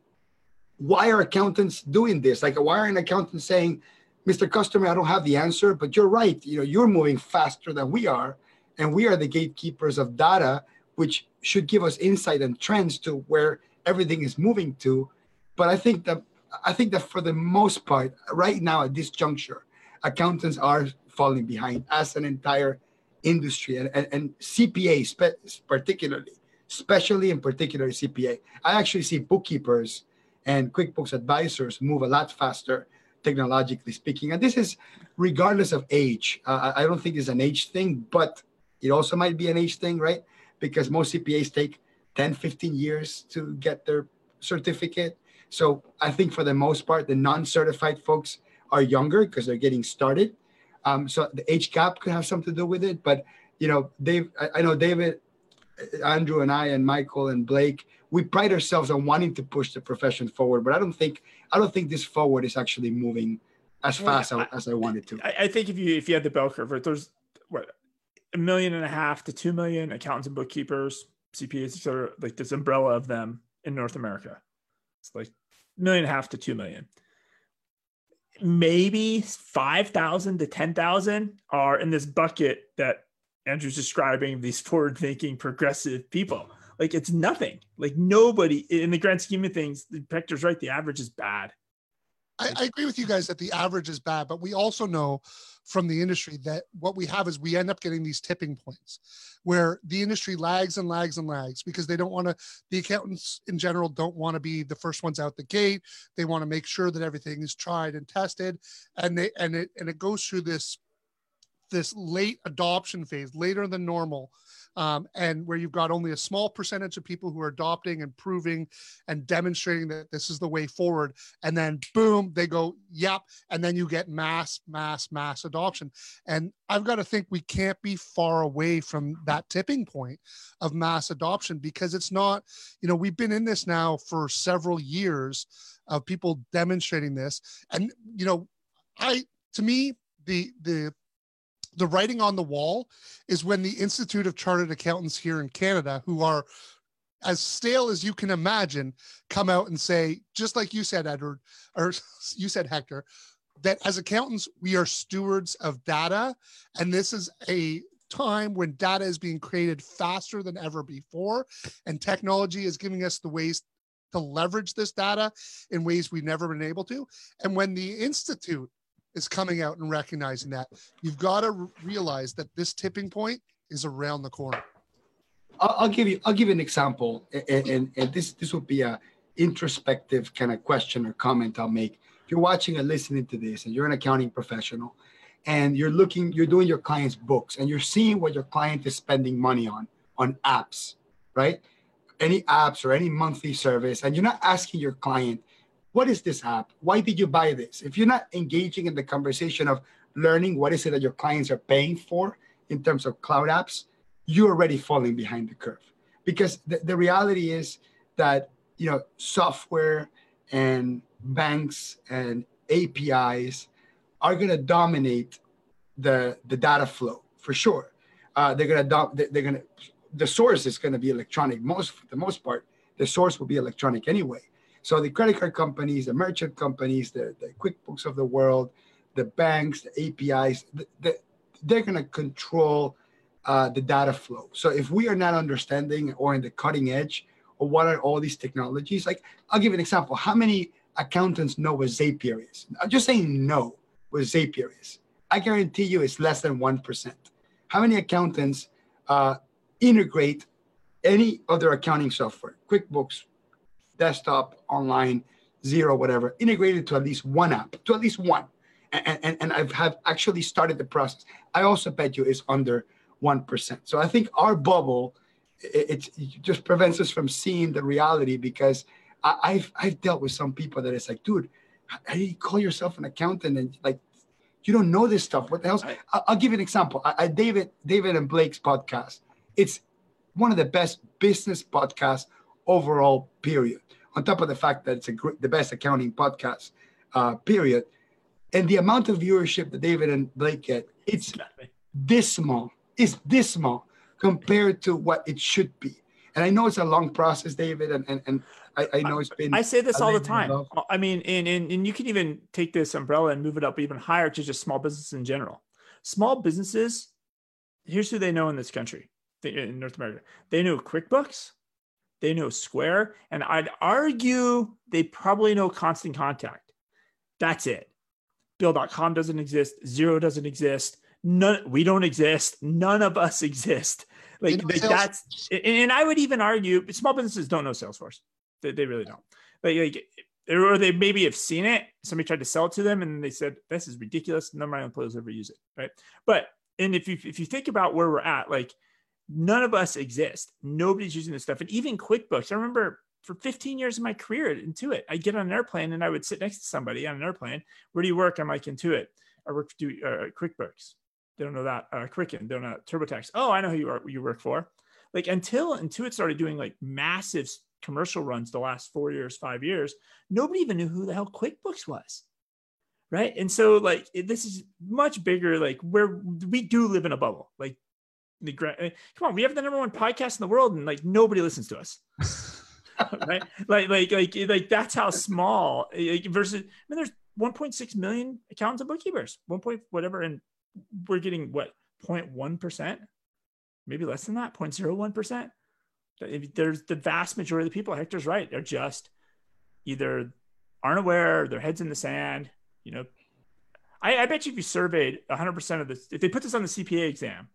why are accountants doing this? Like, why are an accountant saying, Mr. Customer, I don't have the answer, but you're right. You know, you're moving faster than we are, and we are the gatekeepers of data, which should give us insight and trends to where everything is moving to. But I think that I think that for the most part, right now at this juncture, accountants are falling behind as an entire industry and, and, and CPA spe- particularly, especially in particular CPA. I actually see bookkeepers and QuickBooks advisors move a lot faster technologically speaking. And this is regardless of age. Uh, I don't think it's an age thing, but it also might be an age thing, right? Because most CPAs take 10, 15 years to get their certificate. So I think for the most part, the non-certified folks are younger because they're getting started. Um, so the age gap could have something to do with it. But you know, Dave, I, I know David Andrew and I and Michael and Blake, we pride ourselves on wanting to push the profession forward. But I don't think I don't think this forward is actually moving as fast I, as I wanted to. I, I, think if you if you had the bell curve, there's what a million and a half to two million accountants and bookkeepers, CPAs, etc. Like this umbrella of them in North America. It's like million and a half to two million. Maybe five thousand to ten thousand are in this bucket that Andrew's describing. These forward-thinking, progressive people. Like it's nothing. Like nobody in the grand scheme of things. The Hector's right. The average is bad. I, I, agree with you guys that the average is bad, but we also know from the industry that what we have is we end up getting these tipping points where the industry lags and lags and lags because they don't want to the accountants in general don't want to be the first ones out the gate. They want to make sure that everything is tried and tested and they and it and it goes through this this late adoption phase later than normal um, and where you've got only a small percentage of people who are adopting and proving and demonstrating that this is the way forward. And then boom, they go, yep. And then you get mass, mass, mass adoption. And I've got to think we can't be far away from that tipping point of mass adoption because it's not, you know, we've been in this now for several years of people demonstrating this. And, you know, I, to me, the, the, the writing on the wall is when the Institute of Chartered Accountants here in Canada, who are as stale as you can imagine, come out and say, just like you said, Edward, or you said, Hector, that as accountants, we are stewards of data. And this is a time when data is being created faster than ever before. And technology is giving us the ways to leverage this data in ways we've never been able to. And when the Institute is coming out and recognizing that. You've got to realize that this tipping point is around the corner. I'll, I'll give you I'll give you an example, and, and, and this this would be a introspective kind of question or comment I'll make. If you're watching and listening to this, and you're an accounting professional, and you're looking, you're doing your client's books, and you're seeing what your client is spending money on on apps, right? Any apps or any monthly service, and you're not asking your client, what is this app? Why did you buy this? If you're not engaging in the conversation of learning what is it that your clients are paying for in terms of cloud apps, you're already falling behind the curve. Because the, the reality is that you know software and banks and APIs are going to dominate the the data flow for sure. Uh, they're going to they're going to the source is going to be electronic most for the most part. The source will be electronic anyway. So the credit card companies, the merchant companies, the, the QuickBooks of the world, the banks, the APIs, the, the, they're going to control uh, the data flow. So if we are not understanding or in the cutting edge of what are all these technologies, like I'll give an example. How many accountants know what Zapier is? I'm just saying no what Zapier is. I guarantee you it's less than 1%. How many accountants uh, integrate any other accounting software, QuickBooks, desktop, online, Xero, whatever, integrated to at least one app, to at least one. And, and, and I've have actually started the process. I also bet you is under 1%. So I think our bubble, it, it just prevents us from seeing the reality because I, have I've dealt with some people that it's like, dude, how do you call yourself an accountant and like you don't know this stuff? What the hell? I, will give you an example. I, I, David David and Blake's podcast. It's one of the best business podcasts overall. Period on top of the fact that it's a great, the best accounting podcast, uh, period. And the amount of viewership that David and Blake get, it's dismal. It's dismal compared to what it should be. And I know it's a long process, David, and and, and I, I know it's been. I say this all the time. I mean, and, and and you can even take this umbrella and move it up even higher to just small business in general. Small businesses, here's who they know in this country, in North America. They know QuickBooks, they know Square, and I'd argue they probably know Constant Contact. That's it. Bill.com doesn't exist. Xero doesn't exist. None. We don't exist. None of us exist. Like, like that's. And I would even argue small businesses don't know Salesforce. They, they really don't. Like, like or they maybe have seen it. Somebody tried to sell it to them, and they said, "This is ridiculous. None of my employees ever use it." Right. But and if you if you think about where we're at, like none of us exist. Nobody's using this stuff. And even QuickBooks, I remember for 15 years of my career at Intuit, I'd get on an airplane and I would sit next to somebody on an airplane. Where do you work? I'm like Intuit. I work for uh, QuickBooks. They don't know that. Uh, Quicken. They don't know TurboTax. Oh, I know who you, are, you work for. like until Intuit started doing like massive commercial runs the last four years, five years, nobody even knew who the hell QuickBooks was. Right. And so like this is much bigger, like where we do live in a bubble. Like Eh, come on, we have the number one podcast in the world, and like nobody listens to us. right? Like, like, like, like that's how small like, versus. I mean, there's 1.6 million accountants and bookkeepers, one point whatever, and we're getting what 0.1 percent, maybe less than that, 0.01 percent. There's the vast majority of the people. Hector's right. They're just either aren't aware, their heads in the sand. You know, I, I bet you if you surveyed 100 percent of this, if they put this on the CPA exam,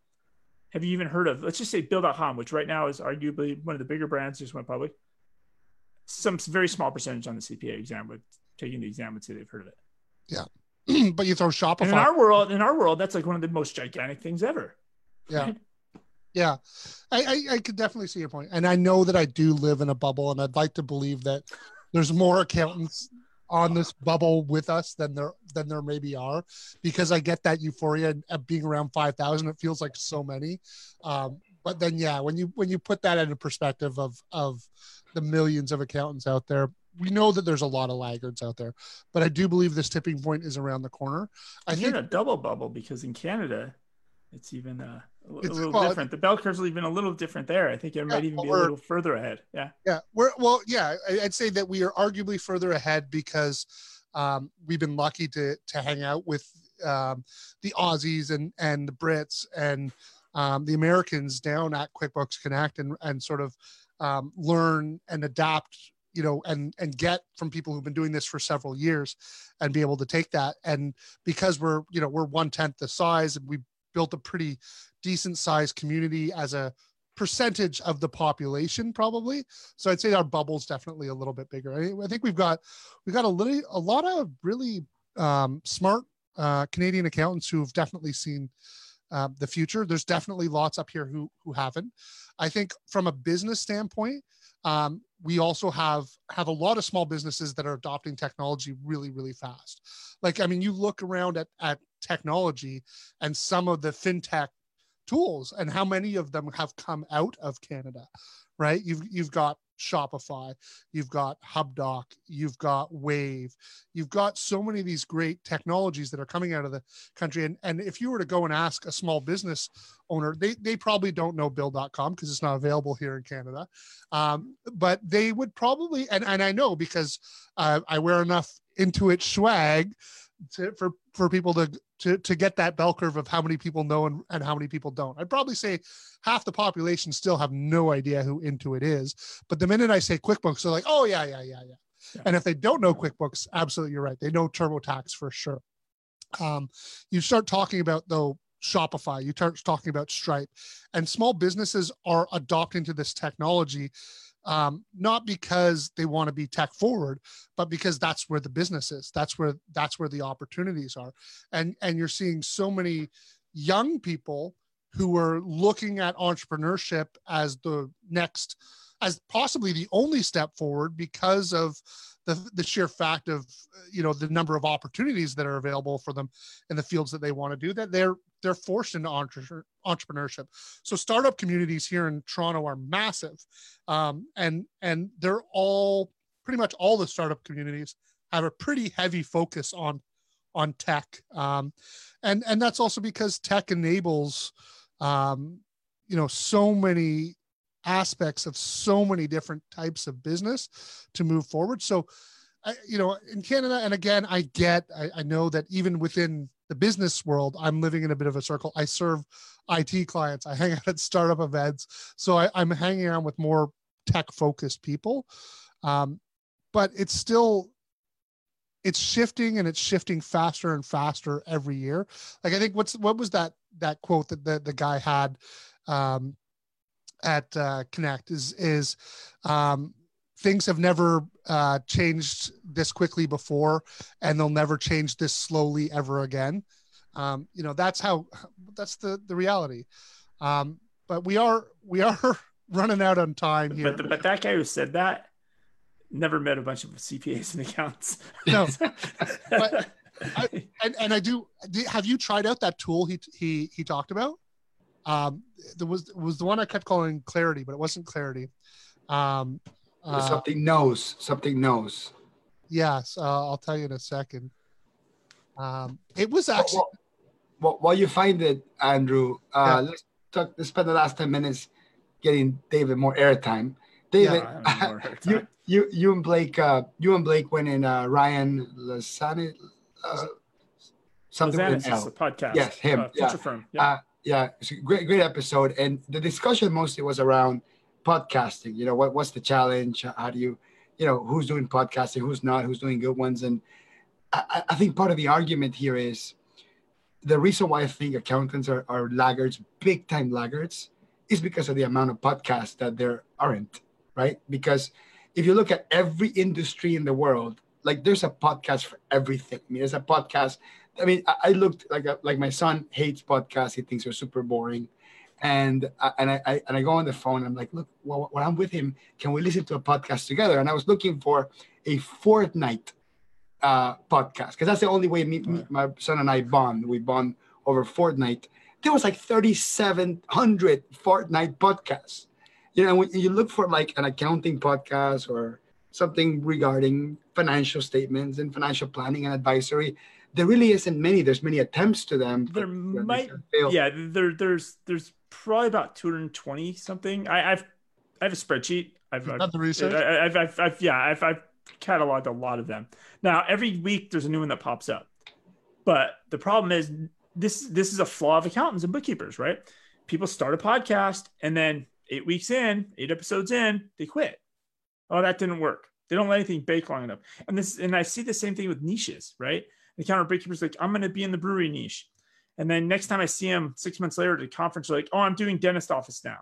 have you even heard of? Let's just say Bill.com, which right now is arguably one of the bigger brands just went public. Some very small percentage on the CPA exam would taking the exam would say they've heard of it. Yeah, but you throw Shopify. And in our world, in our world, that's like one of the most gigantic things ever. Yeah. Right? Yeah, I, I, I could definitely see your point, and I know that I do live in a bubble, and I'd like to believe that there's more accountants on this bubble with us than there than there maybe are, because I get that euphoria of being around five thousand. It feels like so many, um, but then yeah, when you when you put that into perspective of of the millions of accountants out there, we know that there's a lot of laggards out there, but I do believe this tipping point is around the corner. I think a double bubble because in Canada, it's even uh, a, a little well, different. The bell curve's even a little different there. I think it might even be a little further ahead. Yeah. Yeah. We're well, yeah. I'd say that we are arguably further ahead because um, we've been lucky to to hang out with um, the Aussies and and the Brits and um, the Americans down at QuickBooks Connect and and sort of um, learn and adapt you know and and get from people who've been doing this for several years and be able to take that and because we're you know we're one tenth the size and we built a pretty decent sized community as a percentage of the population probably. So i'd say our bubble's definitely a little bit bigger. I, think we've got we've got a little a lot of really um, smart uh, canadian accountants who've definitely seen uh, the future. There's definitely lots up here who who haven't. I think from a business standpoint um, we also have have a lot of small businesses that are adopting technology really really fast like i mean you look around at at technology and some of the fintech tools and how many of them have come out of Canada, right? You've you've got Shopify, you've got HubDoc, you've got Wave, you've got so many of these great technologies that are coming out of the country. And, and if you were to go and ask a small business owner, they, they probably don't know Bill.com because it's not available here in Canada. Um, but they would probably, and, and I know because uh, I wear enough Intuit swag to, for for people to to to get that bell curve of how many people know and, and how many people don't. I'd probably say half the population still have no idea who Intuit is. But the minute I say QuickBooks, they're like, oh yeah, yeah, yeah, yeah. yeah. And if they don't know QuickBooks, absolutely you're right. They know TurboTax for sure. Um, you start talking about though Shopify, you start talking about Stripe, and small businesses are adopting to this technology um, not because they want to be tech forward, but because that's where the business is. That's where that's where the opportunities are, and and you're seeing so many young people who are looking at entrepreneurship as the next, as possibly the only step forward because of the, the sheer fact of you know the number of opportunities that are available for them in the fields that they want to do that they're they're forced into entre- entrepreneurship. So startup communities here in toronto are massive. Um, and and they're all pretty much all the startup communities have a pretty heavy focus on on tech. Um, and and that's also because tech enables um, you know so many aspects of so many different types of business to move forward. So, I, you know, in Canada, and again, I get, I, I know that even within the business world, I'm living in a bit of a circle. I serve IT clients. I hang out at startup events, so I, am hanging around with more tech focused people. Um, but it's still it's shifting and it's shifting faster and faster every year. Like I think what's what was that that quote that the, the guy had um, at uh, Connect is is um, things have never uh, changed this quickly before, and they'll never change this slowly ever again. Um, you know that's how that's the the reality. Um, but we are we are running out on time here. But, but that guy who said that never met a bunch of CPAs and accounts. No, but I, and, and I do. Have you tried out that tool he he he talked about? Um, there was was the one I kept calling clarity, but it wasn't clarity. Um, uh, something knows. Something knows. Yes, uh, I'll tell you in a second. Um, it was actually. Well, well, while you find it, Andrew, uh, yeah. let's talk. Let's spend the last ten minutes getting David more airtime. David, yeah, you, you, you and Blake, uh, you and Blake went in uh, Ryan Lasani, uh, something with an L. podcast. Yes, him. Uh, yeah. Firm. Yeah. Uh, yeah, it's a great, great episode. And the discussion mostly was around podcasting. You know, what, what's the challenge? How do you, you know, who's doing podcasting, who's not, who's doing good ones. And I, I think part of the argument here is the reason why I think accountants are, are laggards, big time laggards, is because of the amount of podcasts that there aren't, right? Because if you look at every industry in the world, like there's a podcast for everything. I mean, there's a podcast. I mean, I, I looked like a, like my son hates podcasts. He thinks they're super boring, and and I, and I go on the phone. I'm like, look, well, when I'm with him, can we listen to a podcast together? And I was looking for a Fortnite uh, podcast because that's the only way me, me, my son and I bond. We bond over Fortnite. There was like 3,700 Fortnite podcasts. You know, when you look for like an accounting podcast or something regarding financial statements and financial planning and advisory, there really isn't many. There's many attempts to them. There might, yeah. There, there's, there's probably about 220 something. I, I've, I have a spreadsheet. I've, I've, the research. I, I've, I've, I've, yeah, I've, I've cataloged a lot of them. Now, every week there's a new one that pops up. But the problem is this this is a flaw of accountants and bookkeepers, right? People start a podcast and then eight weeks in, eight episodes in, they quit. Oh, that didn't work. They don't let anything bake long enough. And this and I see the same thing with niches, right? The counter bookkeepers like, I'm gonna be in the brewery niche. And then next time I see him six months later at a conference, like, oh, I'm doing dentist office now.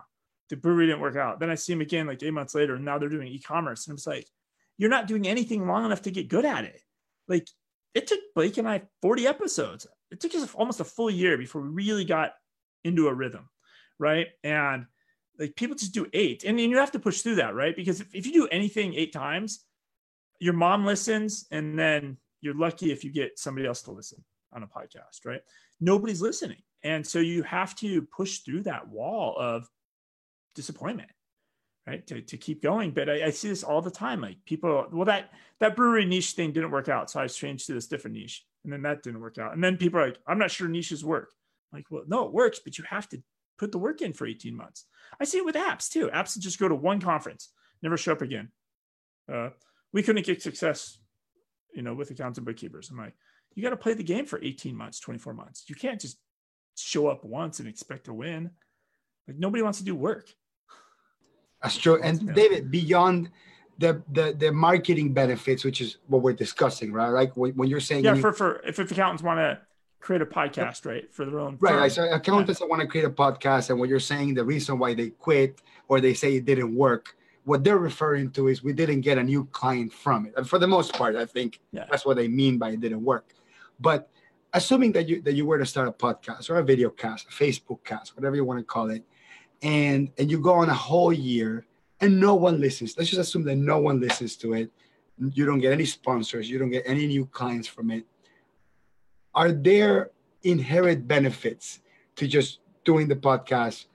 The brewery didn't work out. Then I see him again like eight months later, and now they're doing e-commerce. And I'm like, you're not doing anything long enough to get good at it. Like it took Blake and I 40 episodes. It took us almost a full year before we really got into a rhythm. Right. And like people just do eight and, and you have to push through that. Right. Because if, if you do anything eight times, your mom listens and then you're lucky if you get somebody else to listen on a podcast. Right. Nobody's listening. And so you have to push through that wall of disappointment right? To, to keep going. But I, I, see this all the time. Like people well that that brewery niche thing didn't work out. So i changed to this different niche. And then that didn't work out. And then people are like i'm not sure niches work. I'm like well no it works but you have to put the work in for 18 months. I see it with apps too. Apps just go to one conference never show up again. Uh, we couldn't get success you know with accounts and bookkeepers i'm like you got to play the game for 18 months 24 months you can't just show up once and expect to win like nobody wants to do work that's true. And. David, beyond the, the the marketing benefits, which is what we're discussing, right? Like when you're saying, yeah, for for if, if accountants want to create a podcast, right, for their own, right? Like, so accountants yeah. want to create a podcast, and what you're saying, the reason why they quit or they say it didn't work, what they're referring to is we didn't get a new client from it. And for the most part, I think yeah. that's what they mean by it didn't work. But assuming that you that you were to start a podcast or a video cast, a Facebook cast, whatever you want to call it, and and you go on a whole year and no one listens let's just assume that no one listens to it you don't get any sponsors you don't get any new clients from it are there inherent benefits to just doing the podcast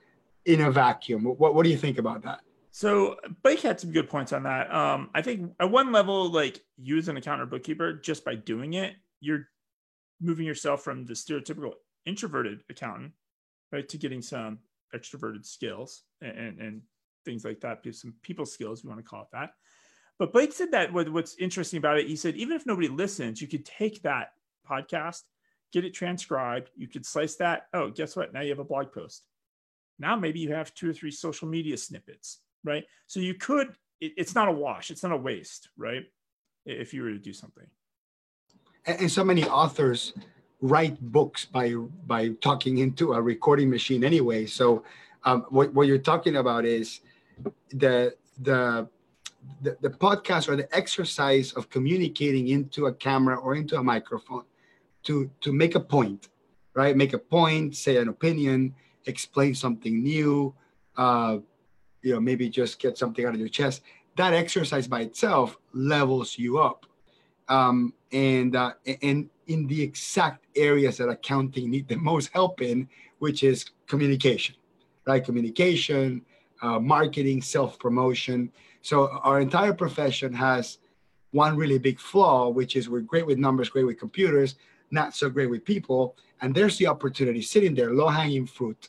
in a vacuum what, what do you think about that so Blake had some good points on that. Um, I think at one level, like you as an accountant or bookkeeper, just by doing it, you're moving yourself from the stereotypical introverted accountant, right, to getting some extroverted skills and, and things like that, some people skills, we want to call it that. But Blake said that what, what's interesting about it, he said, even if nobody listens, you could take that podcast, get it transcribed, you could slice that. Oh, guess what? Now you have a blog post. Now maybe you have two or three social media snippets, right? So you could, it, it's not a wash, it's not a waste, right? If you were to do something. And, and so many authors write books by by talking into a recording machine anyway. So um, what, what you're talking about is the, the the the podcast or the exercise of communicating into a camera or into a microphone to to make a point, right? Make a point, say an opinion, explain something new, uh, you know, maybe just get something out of your chest. That exercise by itself levels you up. Um, and uh, and in the exact areas that accounting need the most help in, which is communication, right? Communication, uh, marketing, self promotion. So our entire profession has one really big flaw, which is we're great with numbers, great with computers, not so great with people. And there's the opportunity sitting there, low hanging fruit.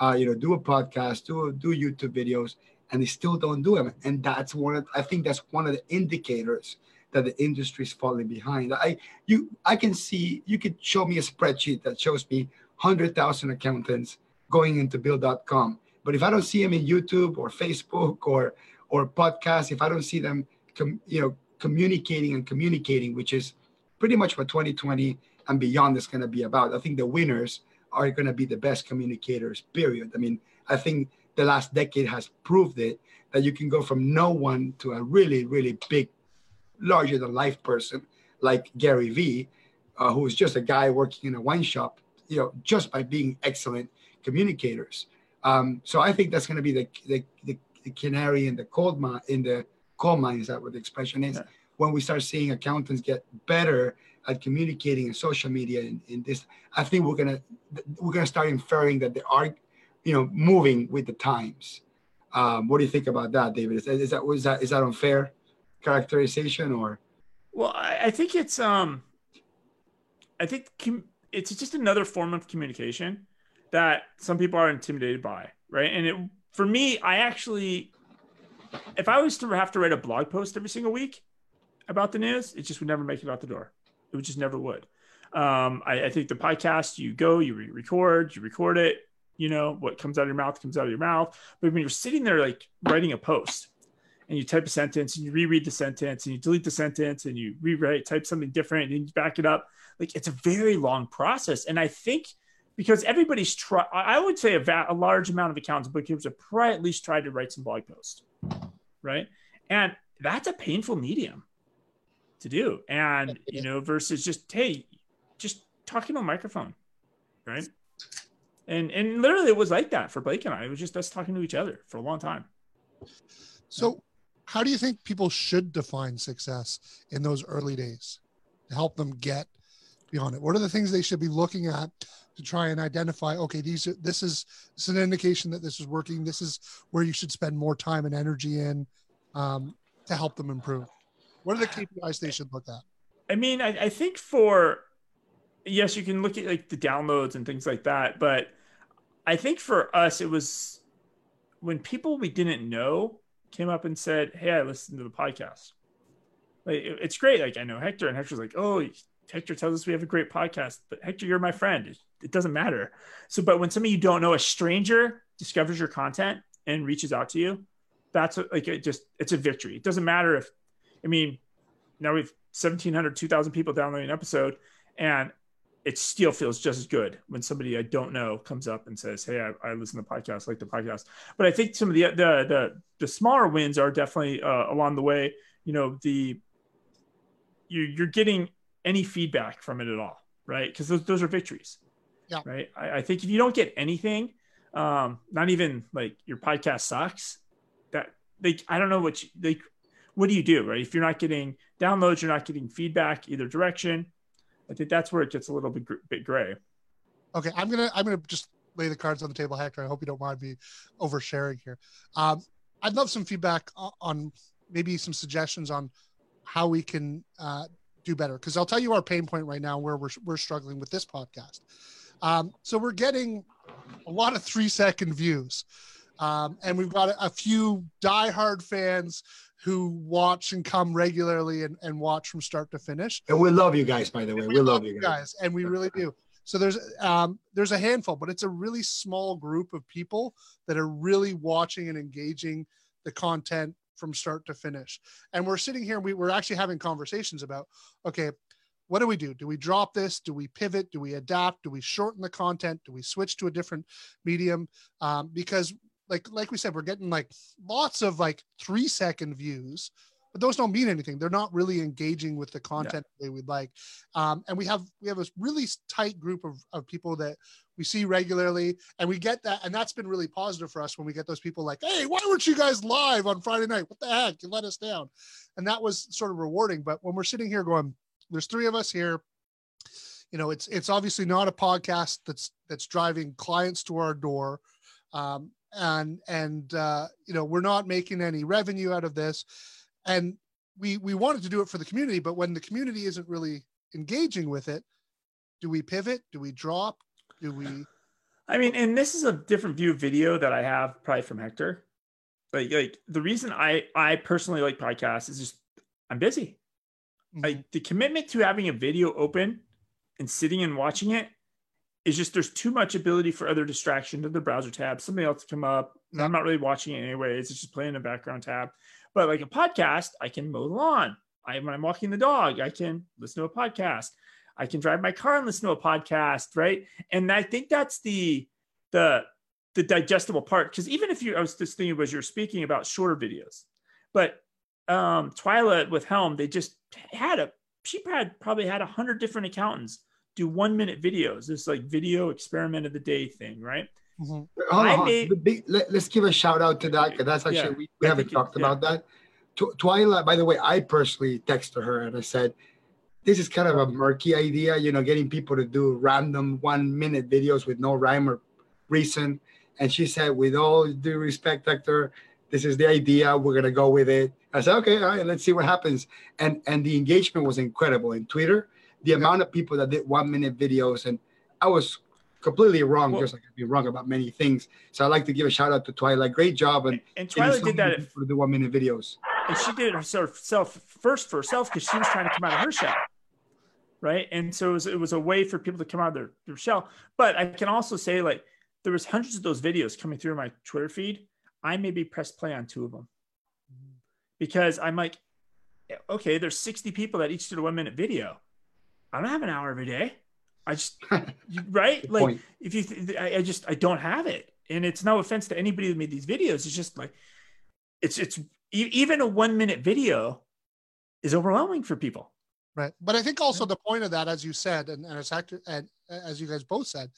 Uh, you know, do a podcast, do do YouTube videos, and they still don't do them. And that's one of I think that's one of the indicators that the industry is falling behind. I you I can see you could show me a spreadsheet that shows me hundred thousand accountants going into Bill.com, but if I don't see them in YouTube or Facebook or or podcast, if I don't see them, com, you know, communicating and communicating, which is pretty much what 2020 and beyond is going to be about. I think the winners are going to be the best communicators. Period. I mean, I think the last decade has proved it that you can go from no one to a really, really big larger than life person like Gary Vee, uh, who is just a guy working in a wine shop, you know, just by being excellent communicators. Um, so I think that's going to be the, the, the, the, canary in the cold mine, in the coal mine, is that what the expression is? Yeah. When we start seeing accountants get better at communicating in social media in, in this, I think we're gonna we're gonna start inferring that they are, you know, moving with the times. Um, what do you think about that, David? Is, is that was that is that unfair? characterization or well I, I think it's um i think com- it's just another form of communication that some people are intimidated by right and it for me i actually if i was to have to write a blog post every single week about the news it just would never make it out the door it just never would um, I, I, think the podcast you go you re-record you record it you know what comes out of your mouth comes out of your mouth but when you're sitting there like writing a post and you type a sentence and you reread the sentence and you delete the sentence and you rewrite, type something different and you back it up. Like it's a very long process. And I think because everybody's try, I would say a, va- a large amount of accountants, bookkeepers have probably at least tried to write some blog posts, right? And that's a painful medium to do. And, you know, versus just, hey, just talking to a microphone, right? And, and literally it was like that for Blake and I. It was just us talking to each other for a long time. So how do you think people should define success in those early days to help them get beyond it? What are the things they should be looking at to try and identify? Okay, these are, this is this is an indication that this is working. This is where you should spend more time and energy in um, to help them improve. What are the KPIs they should look at? I mean, I, I think for yes, you can look at like the downloads and things like that, but I think for us it was when people we didn't know came up and said, "Hey, I listened to the podcast." Like it's great. Like I know Hector, and Hector's like, "Oh, Hector tells us we have a great podcast." But Hector, you're my friend. It, it doesn't matter. So, but when somebody you don't know, a stranger, discovers your content and reaches out to you, that's a, like it just it's a victory. It doesn't matter if, I mean, now we've 1,700, 2,000 people downloading an episode, and it still feels just as good when somebody I don't know comes up and says, "Hey, I, I listen to the podcast, like the podcast." But I think some of the the the, the smaller wins are definitely uh, along the way. You know, the you you're getting any feedback from it at all, right? Because those those are victories. Yeah. Right. I, I think if you don't get anything, um, not even like your podcast sucks, that like I don't know what you like. What do you do, right? If you're not getting downloads, you're not getting feedback either direction I think that's where it gets a little bit, bit gray. Okay, I'm gonna I'm gonna just lay the cards on the table, Hector. I hope you don't mind me oversharing here. Um, I'd love some feedback on maybe some suggestions on how we can uh, do better. Because I'll tell you our pain point right now where we're we're struggling with this podcast. Um, so we're getting a lot of three second views, um, and we've got a, a few diehard fans who watch and come regularly and, and watch from start to finish. And we love you guys, by the way. We, we, love, you guys. guys. and we really do. So there's um, there's a handful, but it's a really small group of people that are really watching and engaging the content from start to finish. And we're sitting here, we, we're actually having conversations about, okay, what do we do? Do we drop this? Do we pivot? Do we adapt? Do we shorten the content? Do we switch to a different medium? Um, because like like we said, we're getting like lots of like three second views, but those don't mean anything. They're not really engaging with the content yeah. they would like. Um, and we have we have a really tight group of, of people that we see regularly, and we get that, and that's been really positive for us when we get those people like, hey, why weren't you guys live on Friday night? What the heck? You let us down, and that was sort of rewarding. But when we're sitting here going, there's three of us here. You know, it's it's obviously not a podcast that's that's driving clients to our door. Um, and and uh, you know we're not making any revenue out of this and we we wanted to do it for the community but when the community isn't really engaging with it do we pivot do we drop do we I mean, and this is a different view of video that I have probably from Hector. Like, like the reason I I personally like podcasts is just I'm busy. Mhm. Like the commitment to having a video open and sitting and watching it is just there's too much ability for other distraction to the browser tab. Something else to come up. and I'm not really watching it anyways. It's just playing in a background tab. But like a podcast, I can mow the lawn. I when I'm walking the dog, I can listen to a podcast. I can drive my car and listen to a podcast, right? And I think that's the the the digestible part. Because even if you, I was just thinking was you're speaking about shorter videos, but um Twyla with Helm, they just had a she had probably had a hundred different accountants do one minute videos. This like video experiment of the day thing, right? Mhm. Hold on, hold made- The big, let, us give a shout out to that because that's actually Yeah, we, we haven't think it- talked yeah. about that. Tw- Twyla, by the way, I personally texted her and I said, "This is kind of a murky idea, you know, getting people to do random one minute videos with no rhyme or reason." And she said, "With all due respect, Hector, this is the idea. We're gonna go with it." I said, "Okay, all right, let's see what happens." And and the engagement was incredible in Twitter. The amount of people that did one minute videos, and I was completely wrong, Well- just like I've been wrong about many things. So I'd like to give a shout out to Twyla. Great job. And, And Twyla did that at people one minute videos. and she did it herself first for herself because she was trying to come out of her shell right and so it was, it was a way for people to come out of their, their shell but i can also say like there was hundreds of those videos coming through my twitter feed i maybe pressed play on two of them mm-hmm. because i'm like okay there's 60 people that each did a one minute video i don't have an hour every day. I just right? Like point. if you th- I, I just i don't have it. And it's no offense to anybody that made these videos. It's just like it's it's e- even a one minute video is overwhelming for people. Right. But I think also the point of that, as you said, and, and and as you guys both said,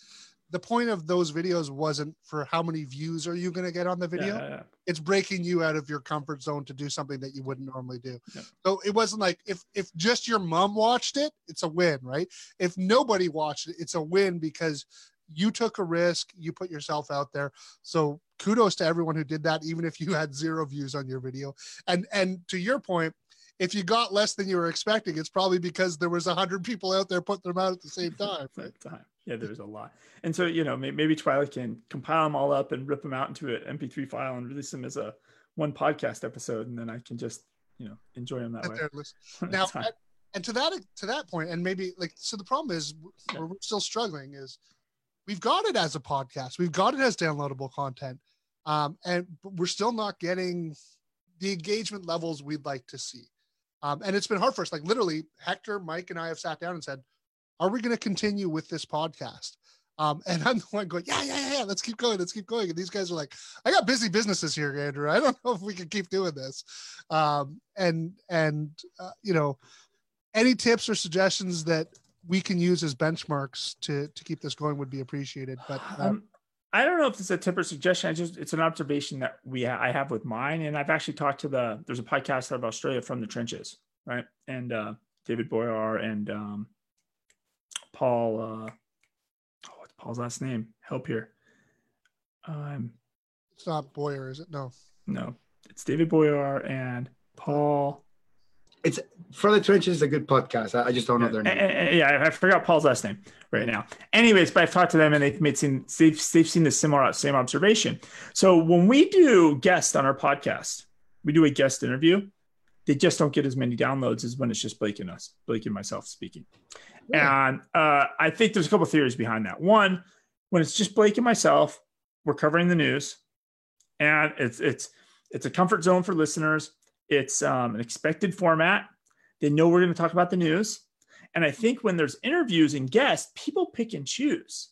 the point of those videos wasn't for how many views are you going to get on the video. Yeah, yeah, It's breaking you out of your comfort zone to do something that you wouldn't normally do. Yeah. So it wasn't like if if just your mom watched it, it's a win, right? If nobody watched it, it's a win because you took a risk, you put yourself out there. So kudos to everyone who did that, even if you had zero views on your video. And and to your point, if you got less than you were expecting, it's probably because there was a hundred people out there putting them out at the same time. the time. Yeah, there's a lot. And so, you know, maybe Twyla can compile them all up and rip them out into an MP3 file and release them as a one podcast episode. And then I can just, you know, enjoy them that At way. at now and, to that to that point and maybe like so the problem is Yeah. we're still struggling is we've got it as a podcast we've got it as downloadable content um and but we're still not getting the engagement levels we'd like to see um and it's been hard for us like literally hector mike and i have sat down and said are we going to continue with this podcast um, and I'm the one going, yeah, yeah, yeah, let's keep going, let's keep going. And these guys are like, I got busy businesses here, Andrew. I don't know if we can keep doing this. Um, and and uh, you know, any tips or suggestions that we can use as benchmarks to to keep this going would be appreciated. But uh, Um, I don't know if it's a tip or suggestion. I just it's an observation that we ha- I have with mine, and I've actually talked to the there's a podcast out of Australia from the trenches, right? And uh, David Boyar and um, Paul. Uh, oh, what's Paul's last name? Help here. Um, it's not Boyer, is it? No. no, it's David Boyar and Paul. It's for the Trenches is a good podcast. I, I just don't know their Yeah, name. eh, eh, yeah, I forgot Paul's last name right now. Anyways, but I've talked to them and they've made seen they've they've seen the similar same observation. So when we do guests on our podcast, we do a guest interview. They just don't get as many downloads as when it's just Blake and us, Blake and myself speaking. And uh, I think there's a couple theories behind that. One, when it's just Blake and myself, we're covering the news, and it's it's it's a comfort zone for listeners. It's um, an expected format. They know we're going to talk about the news. And I think when there's interviews and guests, people pick and choose.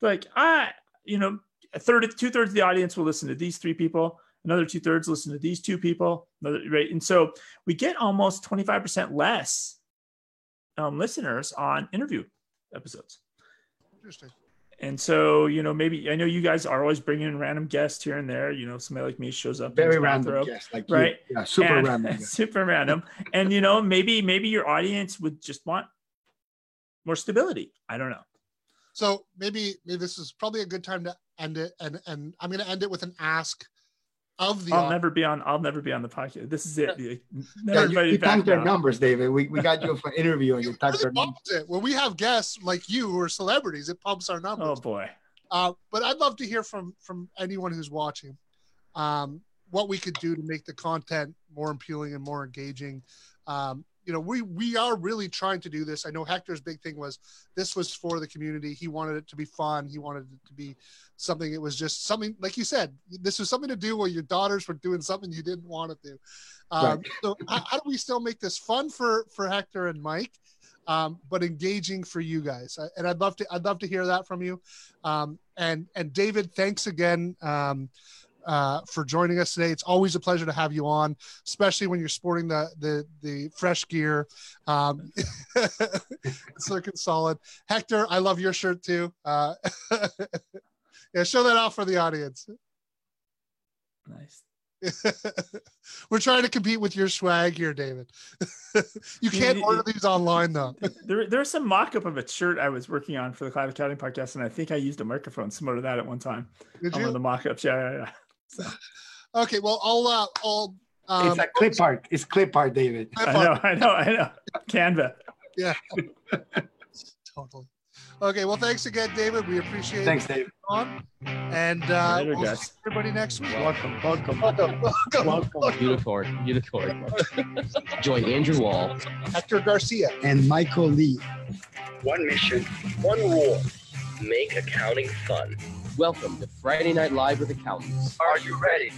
Like, I, you know, a third, two thirds of the audience will listen to these three people. Another two thirds listen to these two people. Another, right. And so we get almost 25% less um, listeners on interview episodes. Interesting. And so, you know, maybe I know you guys are always bringing in random guests here and there. You know, somebody like me shows up. in Very his random bathrobe, guest, like right? You. Yeah, super and- random. guest. super random. And you know, maybe maybe your audience would just want more stability. I don't know. So maybe maybe this is probably a good time to end it, and and I'm going to end it with an ask of the I'll never be on. I'll never be on the podcast. This is it. You- Yeah, Never you, you back tanked their numbers, David. We, we got you for an interview and you It tanked really their numbers. it. When we have guests like you who are celebrities, it pumps our numbers. Oh boy. Uh, but I'd love to hear from from anyone who's watching um, what we could do to make the content more appealing and more engaging. Um, you know, we we are really trying to do this. I know Hector's big thing was this was for the community. He wanted it to be fun. He wanted it to be something. It was just something like you said. This was something to do while your daughters were doing something you didn't want to do. Um, Right. So how, how do we still make this fun for for Hector and Mike? um, but engaging for you guys. And I'd love to, I'd love to hear that from you. Um, and and David, thanks again um, uh, for joining us today. It's always a pleasure to have you on, especially when you're sporting the the the fresh gear. Um, it's looking solid. Hector, I love your shirt too. Uh, yeah, show that off for the audience. Nice. We're trying to compete with your swag here, David. you can't order these online though. There, there was some mock-up of a shirt I was working on for the Cloud Accounting podcast, and I think I used a microphone similar to that at one time. Did on one of the mock-ups. Yeah, yeah, yeah. Okay, well, I'll uh, I'll um, it's a clip art. It's clip art, David. clip I on- know, I know, I know. Canva. Yeah. totally. Okay, well, thanks again, David. We appreciate it. Thanks, it Dave. on, and uh, Later, we'll guys. see everybody next week. Welcome, welcome. Welcome, welcome. Unicorn, unicorn. Join Andrew Wall, Hector Garcia. And Michael Lee. One mission, one rule make accounting fun. Welcome to Friday Night Live with Accountants. Are you ready?